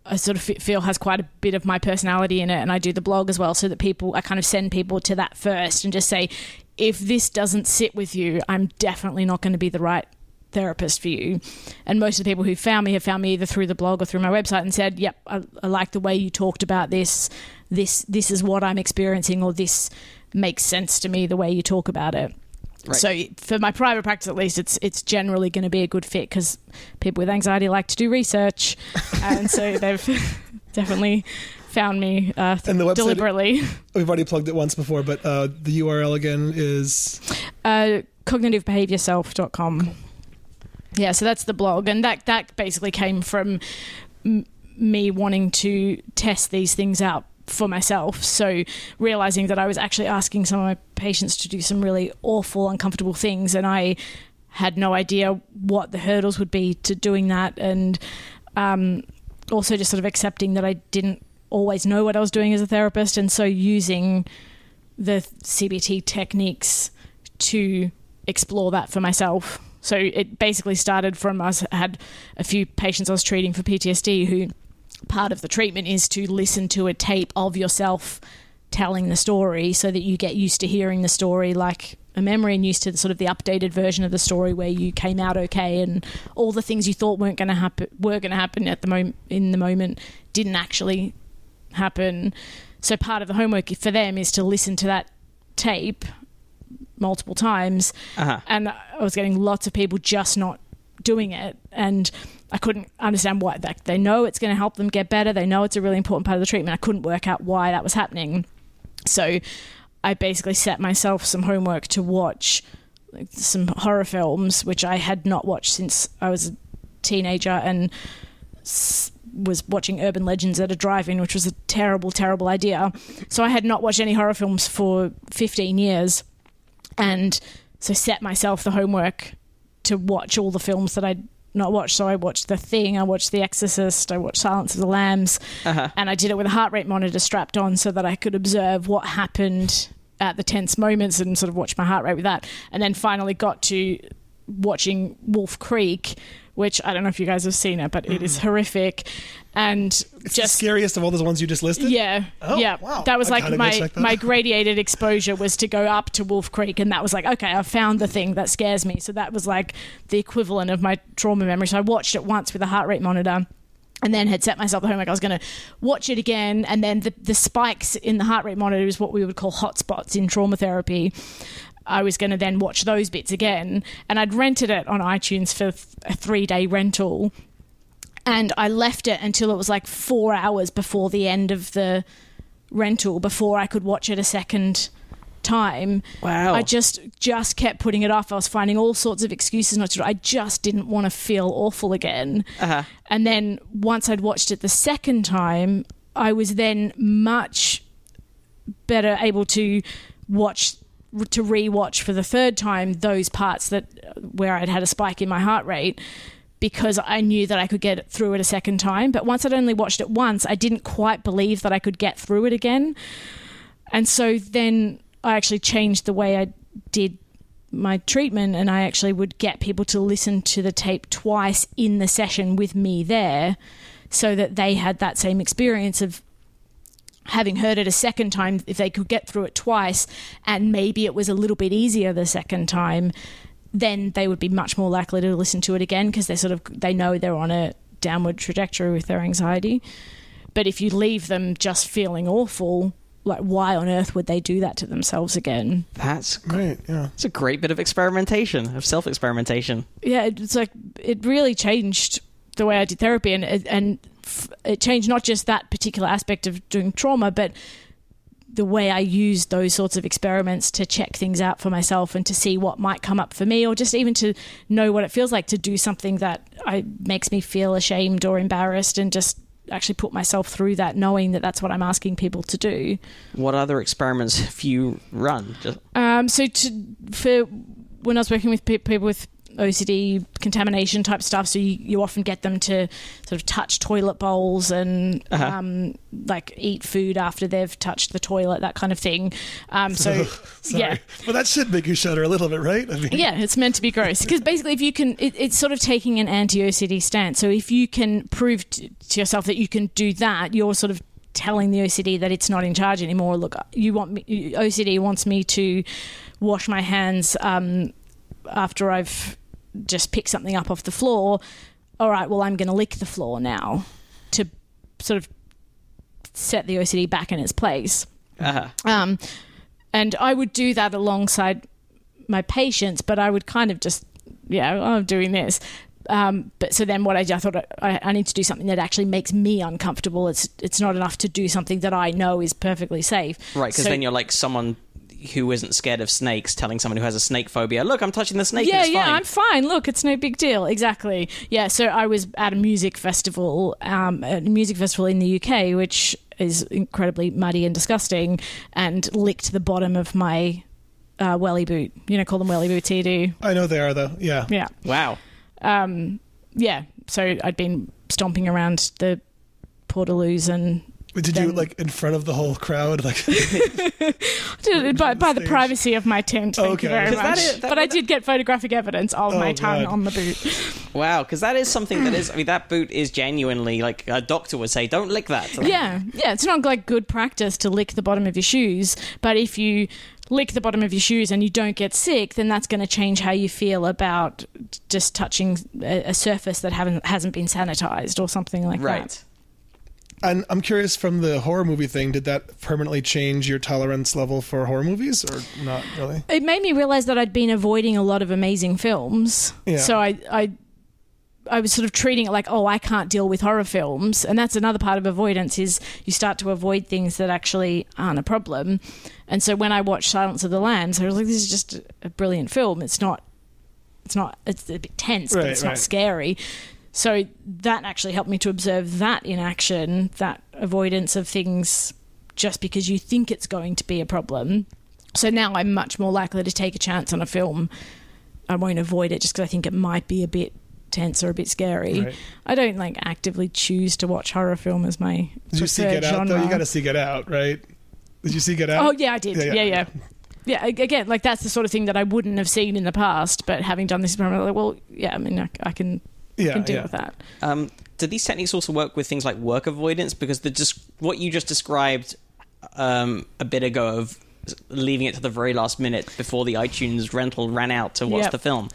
I sort of feel has quite a bit of my personality in it, and I do the blog as well, so that people I kind of send people to that first and just say, if this doesn't sit with you, I'm definitely not going to be the right therapist for you. And most of the people who found me have found me either through the blog or through my website and said, "Yep, I, I like the way you talked about this. This this is what I'm experiencing, or this makes sense to me the way you talk about it." Right. So for my private practice, at least, it's it's generally going to be a good fit because people with anxiety like to do research, and so they've definitely found me uh, the website- deliberately. We've already plugged it once before, but uh, the URL again is Uh, cognitivebehaviorself.com. Yeah, so that's the blog, and that that basically came from m- me wanting to test these things out for myself. So realizing that I was actually asking some of my patients to do some really awful, uncomfortable things, and I had no idea what the hurdles would be to doing that, and um, also just sort of accepting that I didn't always know what I was doing as a therapist, and so using the CBT techniques to explore that for myself. So it basically started from us had a few patients I was treating for PTSD who part of the treatment is to listen to a tape of yourself telling the story so that you get used to hearing the story like a memory and used to the, sort of the updated version of the story where you came out okay and all the things you thought weren't going to happen were going to happen at the moment in the moment didn't actually happen. So part of the homework for them is to listen to that tape multiple times, Uh-huh. and I was getting lots of people just not doing it, and I couldn't understand why. Like they know it's going to help them get better, they know it's a really important part of the treatment. I couldn't work out why that was happening, so I basically set myself some homework to watch like, some horror films, which I had not watched since I was a teenager, and s- was watching Urban Legends at a drive-in, which was a terrible, terrible idea. So I had not watched any horror films for 15 years, and so set myself the homework to watch all the films that I'd not watched. So I watched The Thing, I watched The Exorcist, I watched Silence of the Lambs, Uh-huh. and I did it with a heart rate monitor strapped on so that I could observe what happened at the tense moments and sort of watch my heart rate with that. And then finally got to watching Wolf Creek, which I don't know if you guys have seen it, but it is horrific. And it's the just scariest of all those ones you just listed. yeah, Oh, yeah. wow. That was I like my my gradiated exposure was to go up to Wolf Creek, and that was like, okay, I found the thing that scares me. So that was like the equivalent of my trauma memory. So I watched it once with a heart rate monitor, and then had set myself the homework I was going to watch it again and then the, the spikes in the heart rate monitor is what we would call hotspots in trauma therapy I was going to then watch those bits again and I'd rented it on iTunes for a 3-day rental and I left it until it was like 4 hours before the end of the rental before I could watch it a second time. Wow. I just just kept putting it off. I was finding all sorts of excuses not to. I just didn't want to feel awful again. Uh-huh. And then once I'd watched it the second time, I was then much better able to watch to rewatch for the third time those parts that where I'd had a spike in my heart rate because I knew that I could get through it a second time. But once I'd only watched it once, I didn't quite believe that I could get through it again. And so then I actually changed the way I did my treatment and I actually would get people to listen to the tape twice in the session with me there so that they had that same experience of having heard it a second time if they could get through it twice and maybe it was a little bit easier the second time then they would be much more likely to listen to it again because they sort of they know they're on a downward trajectory with their anxiety but if you leave them just feeling awful like why on earth would they do that to themselves again That's great. Yeah. it's a great bit of experimentation, of self experimentation. yeah it's like it really changed the way i did therapy and and f- it changed not just that particular aspect of doing trauma but the way i used those sorts of experiments to check things out for myself and to see what might come up for me or just even to know what it feels like to do something that I, makes me feel ashamed or embarrassed and just actually put myself through that knowing that that's what i'm asking people to do What other experiments have you run? Um, so to, for when I was working with pe- people with OCD contamination type stuff, so you, you often get them to sort of touch toilet bowls and Uh-huh. um, like eat food after they've touched the toilet, that kind of thing. Um, so Sorry. yeah, Well, that should make you shudder a little bit, right? I mean, yeah, it's meant to be gross because basically, if you can, it, it's sort of taking an anti OCD stance. So if you can prove t- to yourself that you can do that, you're sort of telling the OCD that it's not in charge anymore. Look, you want me, OCD wants me to wash my hands um, after I've just pick something up off the floor. All right, well, I'm going to lick the floor now to sort of set the OCD back in its place. uh, Um, and I would do that alongside my patients, but I would kind of just, yeah, I'm doing this. Um, but so then what I did, I thought I, I need to do something that actually makes me uncomfortable. It's it's not enough to do something that I know is perfectly safe. right, because So- then you're like someone who isn't scared of snakes telling someone who has a snake phobia, look, I'm touching the snake. yeah, and it's yeah, fine. I'm fine. Look, it's no big deal. Exactly. Yeah. So I was at a music festival, um, a music festival in the UK, which is incredibly muddy and disgusting, and licked the bottom of my uh, welly boot. You know, call them welly boots here, do? I know they are though. Yeah. Yeah. Wow. Um, yeah. So I'd been stomping around the Portaloos and Did you like in front of the whole crowd? Like, by, by the stage. privacy of my tent. Thank Okay. you very 'Cause that much. is- that- but I did get photographic evidence of Oh, my tongue God. on the boot. Wow, because that is something that is, I mean, that boot is genuinely, like, a doctor would say, don't lick that. Yeah, yeah. It's not like good practice to lick the bottom of your shoes, but if you lick the bottom of your shoes and you don't get sick, then that's going to change how you feel about just touching a, a surface that haven't hasn't been sanitized or something like that. Right. And I'm curious from the horror movie thing, did that permanently change your tolerance level for horror movies or not really? It made me realize that I'd been avoiding a lot of amazing films. Yeah. So I, I, I was sort of treating it like, oh, I can't deal with horror films, and that's another part of avoidance is you start to avoid things that actually aren't a problem. And so when I watched Silence of the Lambs, I was like, this is just a brilliant film. It's not, it's not, it's a bit tense, but Right, it's not scary. So that actually helped me to observe that in action, that avoidance of things just because you think it's going to be a problem. So now I'm much more likely to take a chance on a film. I won't avoid it just because I think it might be a bit tense or a bit scary. Right. I don't like actively choose to watch horror film as my Did you see preferred Get Out genre. though? You got to see it Out, right? Did you see it Out? Oh yeah, I did. Yeah, Yeah, yeah. yeah. yeah. again, like that's the sort of thing that I wouldn't have seen in the past, but having done this experiment, I'm like, well, yeah, I mean, I, I can, yeah, can deal yeah. with that. Um, do these techniques also work with things like work avoidance? Because the just what you just described um, a bit ago of leaving it to the very last minute before the iTunes rental ran out to watch Yep. the film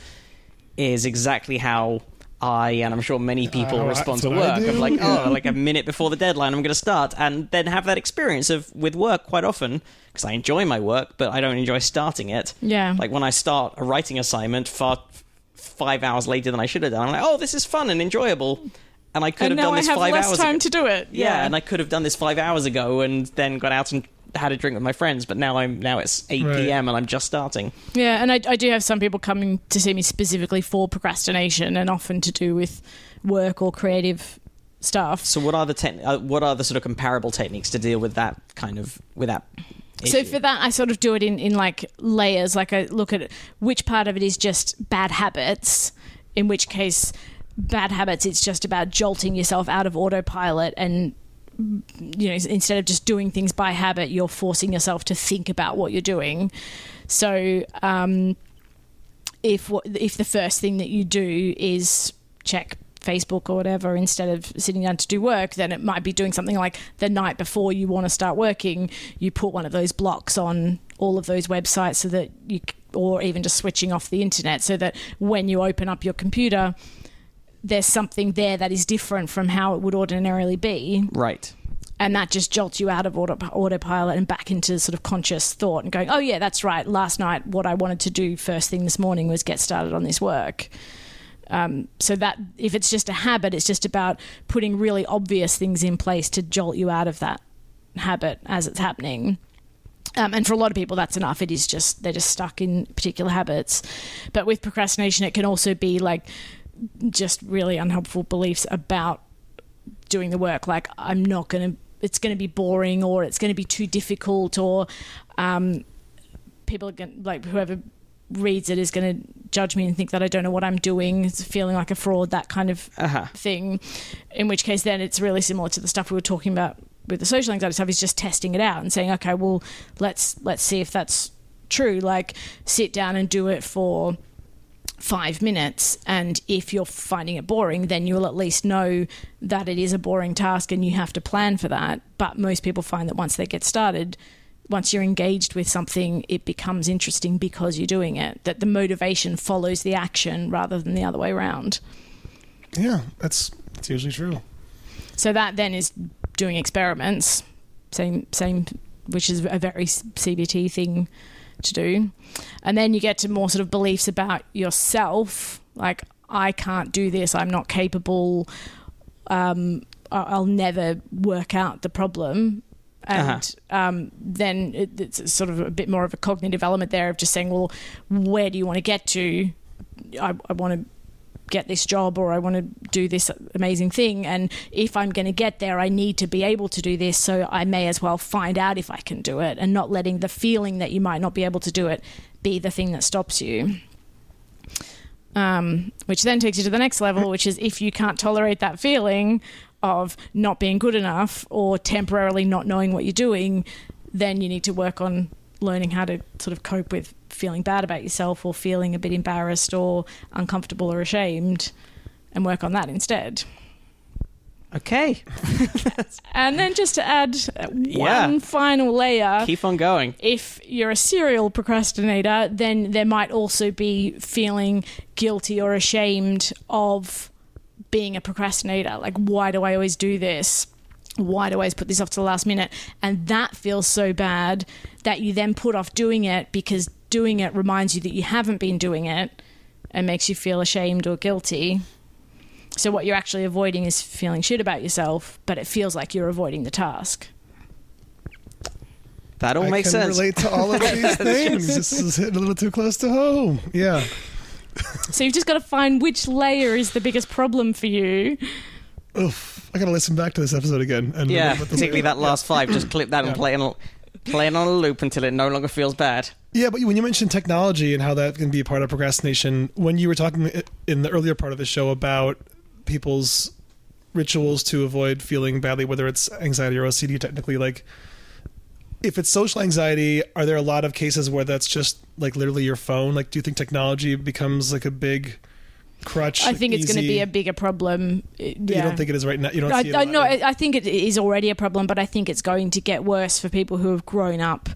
is exactly how I and I'm sure many people Uh, respond to that's what I work of like, yeah. oh, like a minute before the deadline, I'm going to start, and then have that experience of with work quite often because I enjoy my work, but I don't enjoy starting it. Yeah. Like when I start a writing assignment far five hours later than I should have done, I'm like, oh, this is fun and enjoyable, and I could and have done this have five less hours time ago. to do it. yeah, and I could have done this five hours ago and then got out and had a drink with my friends, but now I'm now it's eight Right. p.m. and I'm just starting. Yeah, and I, I do have some people coming to see me specifically for procrastination, and often to do with work or creative stuff. So what are the techn uh, what are the sort of comparable techniques to deal with that kind of with that? So for that, I sort of do it in, in like layers. Like I look at which part of it is just bad habits, in which case, bad habits, it's just about jolting yourself out of autopilot and you know instead of just doing things by habit you're forcing yourself to think about what you're doing so um, if what if the first thing that you do is check Facebook or whatever instead of sitting down to do work, then it might be doing something like the night before you want to start working, you put one of those blocks on all of those websites so that you, or even just switching off the internet so that when you open up your computer, there's something there that is different from how it would ordinarily be right. and that just jolts you out of auto, autopilot and back into sort of conscious thought and going, oh yeah, that's right. Last night, what I wanted to do first thing this morning was get started on this work. Um, so that if it's just a habit, it's just about putting really obvious things in place to jolt you out of that habit as it's happening. Um, and for a lot of people, that's enough. It is just they're just stuck in particular habits. But with procrastination, it can also be like just really unhelpful beliefs about doing the work. Like I'm not going to. It's going to be boring, or it's going to be too difficult, or um, people are going like whoever reads it is going to judge me and think that I don't know what I'm doing. It's feeling like a fraud, that kind of Uh-huh. thing. In which case, then it's really similar to the stuff we were talking about with the social anxiety stuff. Is just testing it out and saying, okay, well, let's let's see if that's true. Like, sit down and do it for five minutes and if you're finding it boring then you'll at least know that it is a boring task and you have to plan for that but most people find that once they get started once you're engaged with something it becomes interesting because you're doing it that the motivation follows the action rather than the other way around. Yeah, that's that's usually true. so that then is doing experiments same same which is a very CBT thing to do. And then you get to more sort of beliefs about yourself like I can't do this I'm not capable um, I'll never work out the problem and um, then it, it's sort of a bit more of a cognitive element there of just saying well where do you want to get to I, I want to get this job or I want to do this amazing thing. And if I'm going to get there, I need to be able to do this. So I may as well find out if I can do it and not letting the feeling that you might not be able to do it be the thing that stops you. Um, which then takes you to the next level, which is if you can't tolerate that feeling of not being good enough or temporarily not knowing what you're doing, then you need to work on learning how to sort of cope with feeling bad about yourself or feeling a bit embarrassed or uncomfortable or ashamed and work on that instead. Okay, And then just to add uh, Yeah. one final layer, keep on going. if you're a serial procrastinator, then there might also be feeling guilty or ashamed of being a procrastinator. Like, why do I always do this? Why do I always put this off to the last minute? And that feels so bad that you then put off doing it because doing it reminds you that you haven't been doing it and makes you feel ashamed or guilty. So, what you're actually avoiding is feeling shit about yourself, but it feels like you're avoiding the task. That all I makes can sense. relate to all of these things. this is hitting a little too close to home. Yeah. So you've just got to find which layer is the biggest problem for you. Oof. I gotta listen back to this episode again. And Yeah, remember particularly that last five. Just clip that Yeah. and play it on, play it on a loop until it no longer feels bad. Yeah, but when you mentioned technology and how that can be a part of procrastination, when you were talking in the earlier part of the show about people's rituals to avoid feeling badly, whether it's anxiety or OCD, technically, like if it's social anxiety, are there a lot of cases where that's just like literally your phone? Like, do you think technology becomes like a big crutch? I think it's going to be a bigger problem. Uh, Yeah. You don't think it is right now? You don't I, see it I, no, I think it is already a problem, but I think it's going to get worse for people who have grown up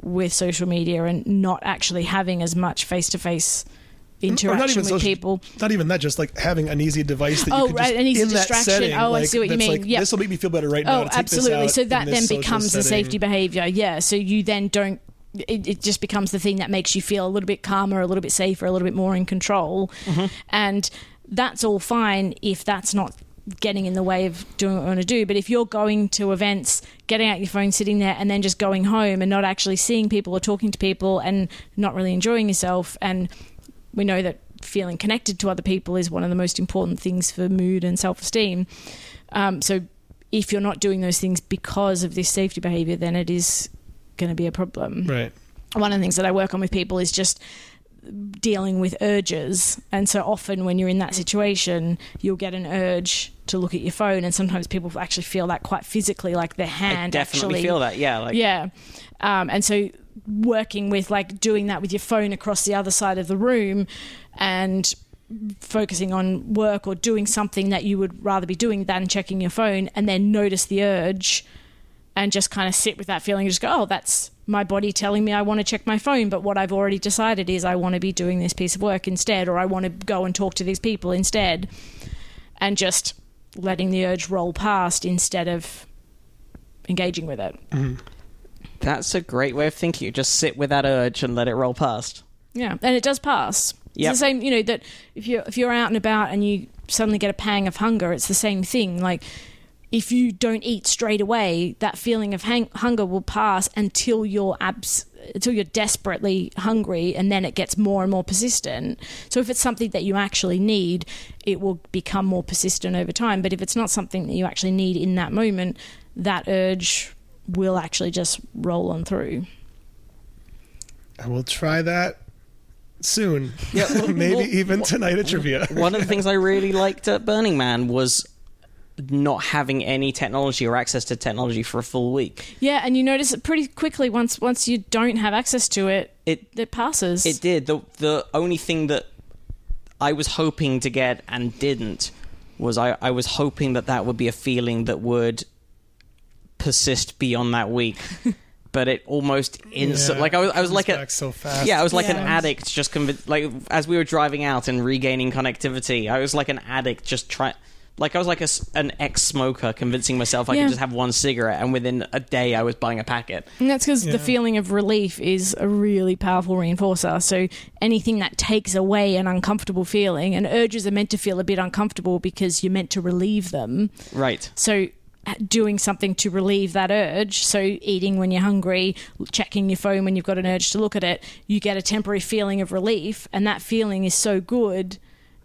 with social media and not actually having as much face to face interaction with social- people. Not even that, just like having an easy device that Oh, you can right, an easy distraction. setting. Oh, I see what you mean. Like, Yeah. This will make me feel better right now. Oh, this absolutely. So that then becomes the setting. safety behavior. Yeah. So you then don't. It, it just becomes the thing that makes you feel a little bit calmer, a little bit safer, a little bit more in control, Mm-hmm. and that's all fine if that's not getting in the way of doing what you want to do. But if you're going to events, getting out your phone, sitting there, and then just going home and not actually seeing people or talking to people and not really enjoying yourself, and we know that feeling connected to other people is one of the most important things for mood and self esteem. Um, so if you're not doing those things because of this safety behavior, then it is going to be a problem. Right. One of the things that I work on with people is just dealing with urges. And so often when you're in that situation, you'll get an urge to look at your phone. And sometimes people actually feel that quite physically, like their hand I hand definitely actually feel that. Yeah, like yeah. Um, and so working with like doing that with your phone across the other side of the room and focusing on work or doing something that you would rather be doing than checking your phone and then notice the urge and just kind of sit with that feeling and just go, oh, that's my body telling me I want to check my phone. But what I've already decided is I want to be doing this piece of work instead, or I want to go and talk to these people instead. And just letting the urge roll past instead of engaging with it. Mm-hmm. That's a great way of thinking. Just sit with that urge and let it roll past. Yeah, and it does pass. It's the same, you know, that if you're if you're out and about and you suddenly get a pang of hunger, it's the same thing. Like if you don't eat straight away, that feeling of hang- hunger will pass until you're abs- until you're desperately hungry, and then it gets more and more persistent. So if it's something that you actually need, it will become more persistent over time. But if it's not something that you actually need in that moment, that urge will actually just roll on through. I will try that soon. Yeah, well, Maybe well, even tonight at trivia. One of the things I really liked at Burning Man was not having any technology or access to technology for a full week. Yeah, and you notice it pretty quickly once once you don't have access to it, It it passes. it did. The the only thing that I was hoping to get and didn't was I, I was hoping that that would be a feeling that would persist beyond that week. but it almost instant Yeah, like I was I was like a back so fast. Yeah, I was like an addict just conv- like as we were driving out and regaining connectivity. I was like an addict just trying like I was like a s an ex-smoker convincing myself I Yeah. could just have one cigarette and within a day I was buying a packet. and that's because Yeah. the feeling of relief is a really powerful reinforcer. So anything that takes away an uncomfortable feeling, and urges are meant to feel a bit uncomfortable because you're meant to relieve them. Right. So doing something to relieve that urge, so eating when you're hungry, checking your phone when you've got an urge to look at it, you get a temporary feeling of relief, and that feeling is so good.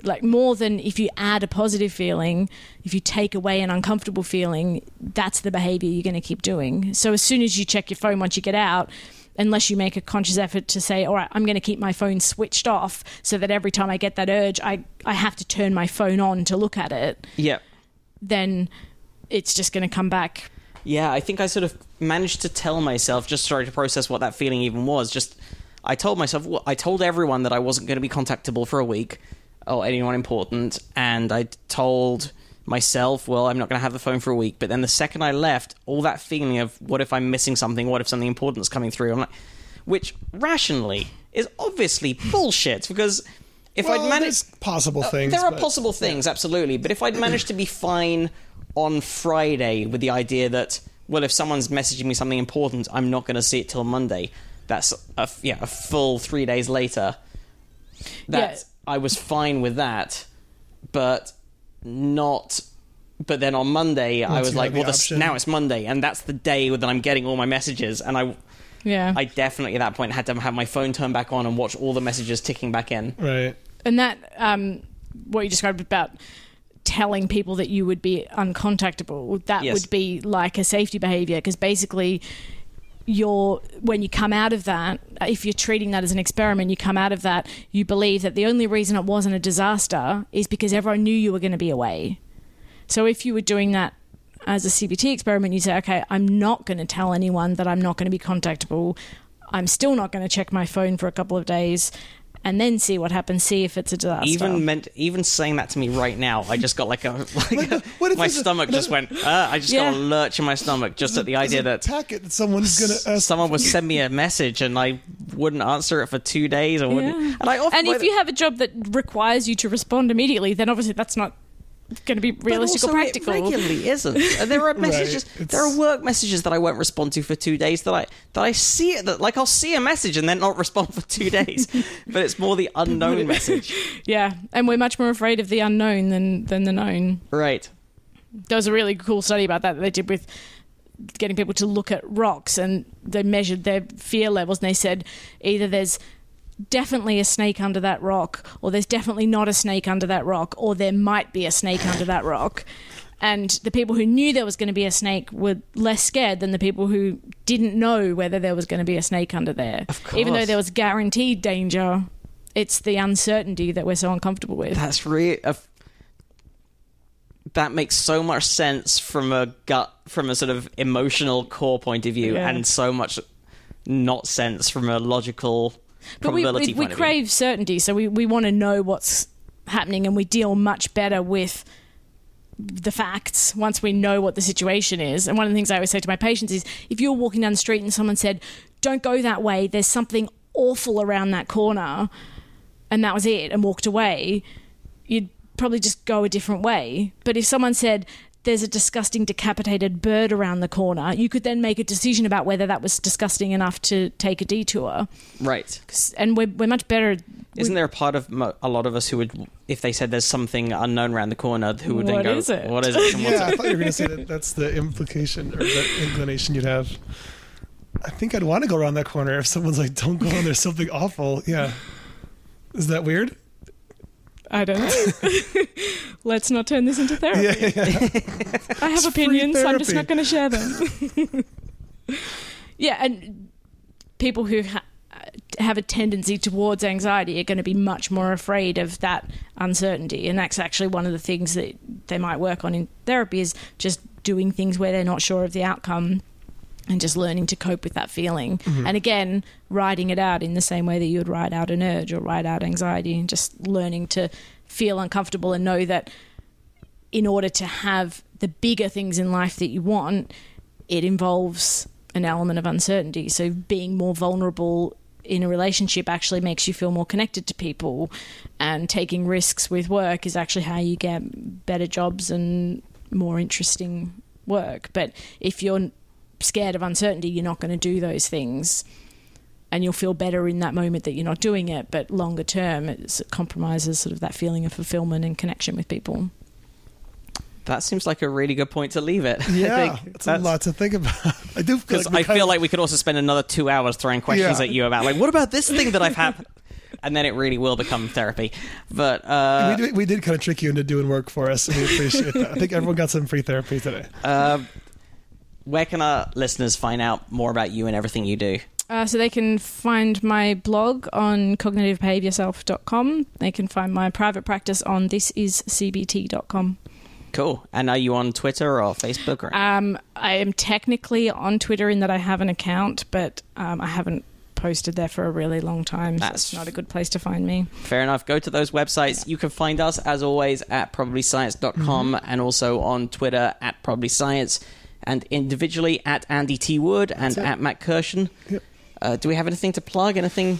Like more than if you add a positive feeling, if you take away an uncomfortable feeling, that's the behavior you're going to keep doing. So as soon as you check your phone once you get out, unless you make a conscious effort to say, all right, I'm going to keep my phone switched off so that every time I get that urge, I, I have to turn my phone on to look at it, Yeah. then it's just going to come back Yeah, I think I sort of managed to tell myself, just started to process what that feeling even was. Just, I told myself, well, I told everyone that I wasn't going to be contactable for a week, or anyone important, and I told myself, well, I'm not going to have the phone for a week. But then the second I left, all that feeling of what if I'm missing something, what if something important's coming through, I'm like, which rationally is obviously bullshit because if well, I'd managed possible uh, things. there are but- possible things, absolutely. But if I'd managed to be fine on Friday with the idea that, well, if someone's messaging me something important, I'm not going to see it till Monday. That's a, yeah, a full three days later. That Yeah. I was fine with that, but not. But then on Monday, I was like, had the well, now it's Monday, and that's the day that I'm getting all my messages, and I. Yeah. I definitely at that point had to have my phone turned back on and watch all the messages ticking back in. Right. and that, um, what you described about telling people that you would be uncontactable, that Yes. would be like a safety behavior because basically you're when you come out of that if you're treating that as an experiment you come out of that you believe that the only reason it wasn't a disaster is because everyone knew you were going to be away so if you were doing that as a CBT experiment, you say, okay, I'm not going to tell anyone that I'm not going to be contactable. I'm still not going to check my phone for a couple of days and then see what happens, see if it's a disaster. even meant even saying that to me right now i just got like a like a- what my it's a- stomach just went uh, i just got a lurch in my stomach just at the idea There's a that packet that someone's gonna ask someone would send me a message and i wouldn't answer it for two days or wouldn't. Yeah. And I often And if you have a job that requires you to respond immediately, then obviously that's not going to be realistic or also it practical. regularly isn't. And there are messages. It's- There are work messages that I won't respond to for two days. That I that I see it. That like I'll see a message and then not respond for two days. but it's more the unknown message, Yeah, and we're much more afraid of the unknown than than the known. right? There was a really cool study about that that they did with getting people to look at rocks and they measured their fear levels and they said either there's definitely a snake under that rock or there's definitely not a snake under that rock or there might be a snake under that rock and the people who knew there was going to be a snake were less scared than the people who didn't know whether there was going to be a snake under there Of course. even though there was guaranteed danger it's the uncertainty that we're so uncomfortable with That's really. A, that makes so much sense from a gut, from a sort of emotional core point of view, Yeah. and so much not sense from a logical But we, we, we crave certainty, so we, we want to know what's happening and we deal much better with the facts once we know what the situation is. And one of the things I always say to my patients is if you're walking down the street and someone said, Don't go that way, there's something awful around that corner, and that was it, and walked away, you'd probably just go a different way. But if someone said, there's a disgusting decapitated bird around the corner, you could then make a decision about whether that was disgusting enough to take a detour. Right. And we're, we're much better. Isn't there a part of mo- a lot of us who would, if they said there's something unknown around the corner, who would then go, is it? "What is it?" What's Yeah, I it? thought you were going to say that that's the implication or the inclination you'd have. I think I'd want to go around that corner if someone's like, "Don't go on. There's something awful." Yeah, is that weird? I don't know. Let's not turn this into therapy. Yeah, yeah. I have free opinions. I'm just not going to share them. yeah, and people who ha- have a tendency towards anxiety are going to be much more afraid of that uncertainty, and that's actually one of the things that they might work on in therapy is just doing things where they're not sure of the outcome. And just learning to cope with that feeling. Mm-hmm. And again, writing it out in the same way that you would write out an urge or write out anxiety, and just learning to feel uncomfortable and know that in order to have the bigger things in life that you want, it involves an element of uncertainty. So being more vulnerable in a relationship actually makes you feel more connected to people, and taking risks with work is actually how you get better jobs and more interesting work. But if you're scared of uncertainty, you're not going to do those things. And you'll feel better in that moment that you're not doing it, but longer term, it's- it compromises sort of that feeling of fulfillment and connection with people. That seems like a really good point to leave it. Yeah, I think it's a lot to think about. I do feel because like we I feel of- like we could also spend another two hours throwing questions Yeah. at you about like, what about this thing that I've had, and then it really will become therapy. But uh, we, did, we did kind of trick you into doing work for us, and we appreciate that. I think everyone got some free therapy today. uh, where can our listeners find out more about you and everything you do? Uh, so they can find my blog on cognitivebehaviorself.com. They can find my private practice on thisiscbt.com. Cool. And are you on Twitter or Facebook or? Um, I am technically on Twitter in that I have an account, but um, I haven't posted there for a really long time, so That's- it's not a good place to find me. Fair enough. Go to those websites. You can find us, as always, at probablyscience.com and also on Twitter at probablyscience and individually at Andy T. Wood and at Matt Kirshen. Yep. Uh, do we have anything to plug? Anything?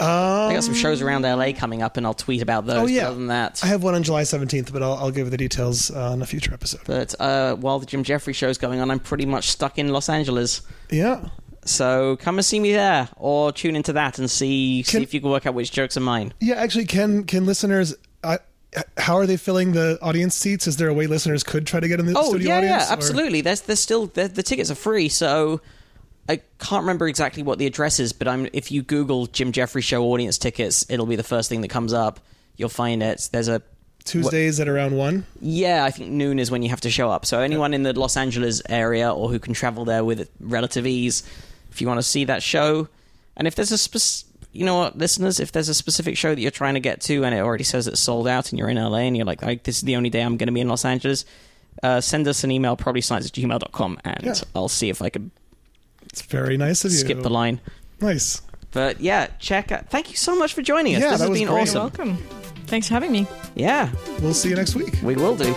Um, I got some shows around LA coming up and I'll tweet about those. Oh, yeah. Other than that. I have one on July 17th, but I'll, I'll give the details uh, on a future episode. but uh, while the Jim Jefferies show's going on, I'm pretty much stuck in Los Angeles. Yeah. So come and see me there, or tune into that and see see if you can work out which jokes are mine. Yeah, actually, can can listeners? I how are they filling the audience seats? Is there a way listeners could try to get in the Oh studio yeah, audience? yeah, or- absolutely. There's there's still the, the tickets are free, so I can't remember exactly what the address is, but I'm if you Google Jim Jefferies Show audience tickets, it'll be the first thing that comes up. You'll find it. There's a Tuesdays at around one. yeah, I think noon is when you have to show up. So anyone in the Los Angeles area or who can travel there with relative ease, if you want to see that show, and if there's a spec- you know what, listeners, if there's a specific show that you're trying to get to and it already says it's sold out and you're in LA and you're like, like this is the only day I'm going to be in Los Angeles, uh, send us an email, probablyscience at gmail.com, and Yeah. I'll see if I can It's very nice of you. skip the line. Nice. But yeah, check out. Thank you so much for joining us. Yeah, this that has was been great. awesome. Welcome. Thanks for having me. Yeah, We'll see you next week. we will do.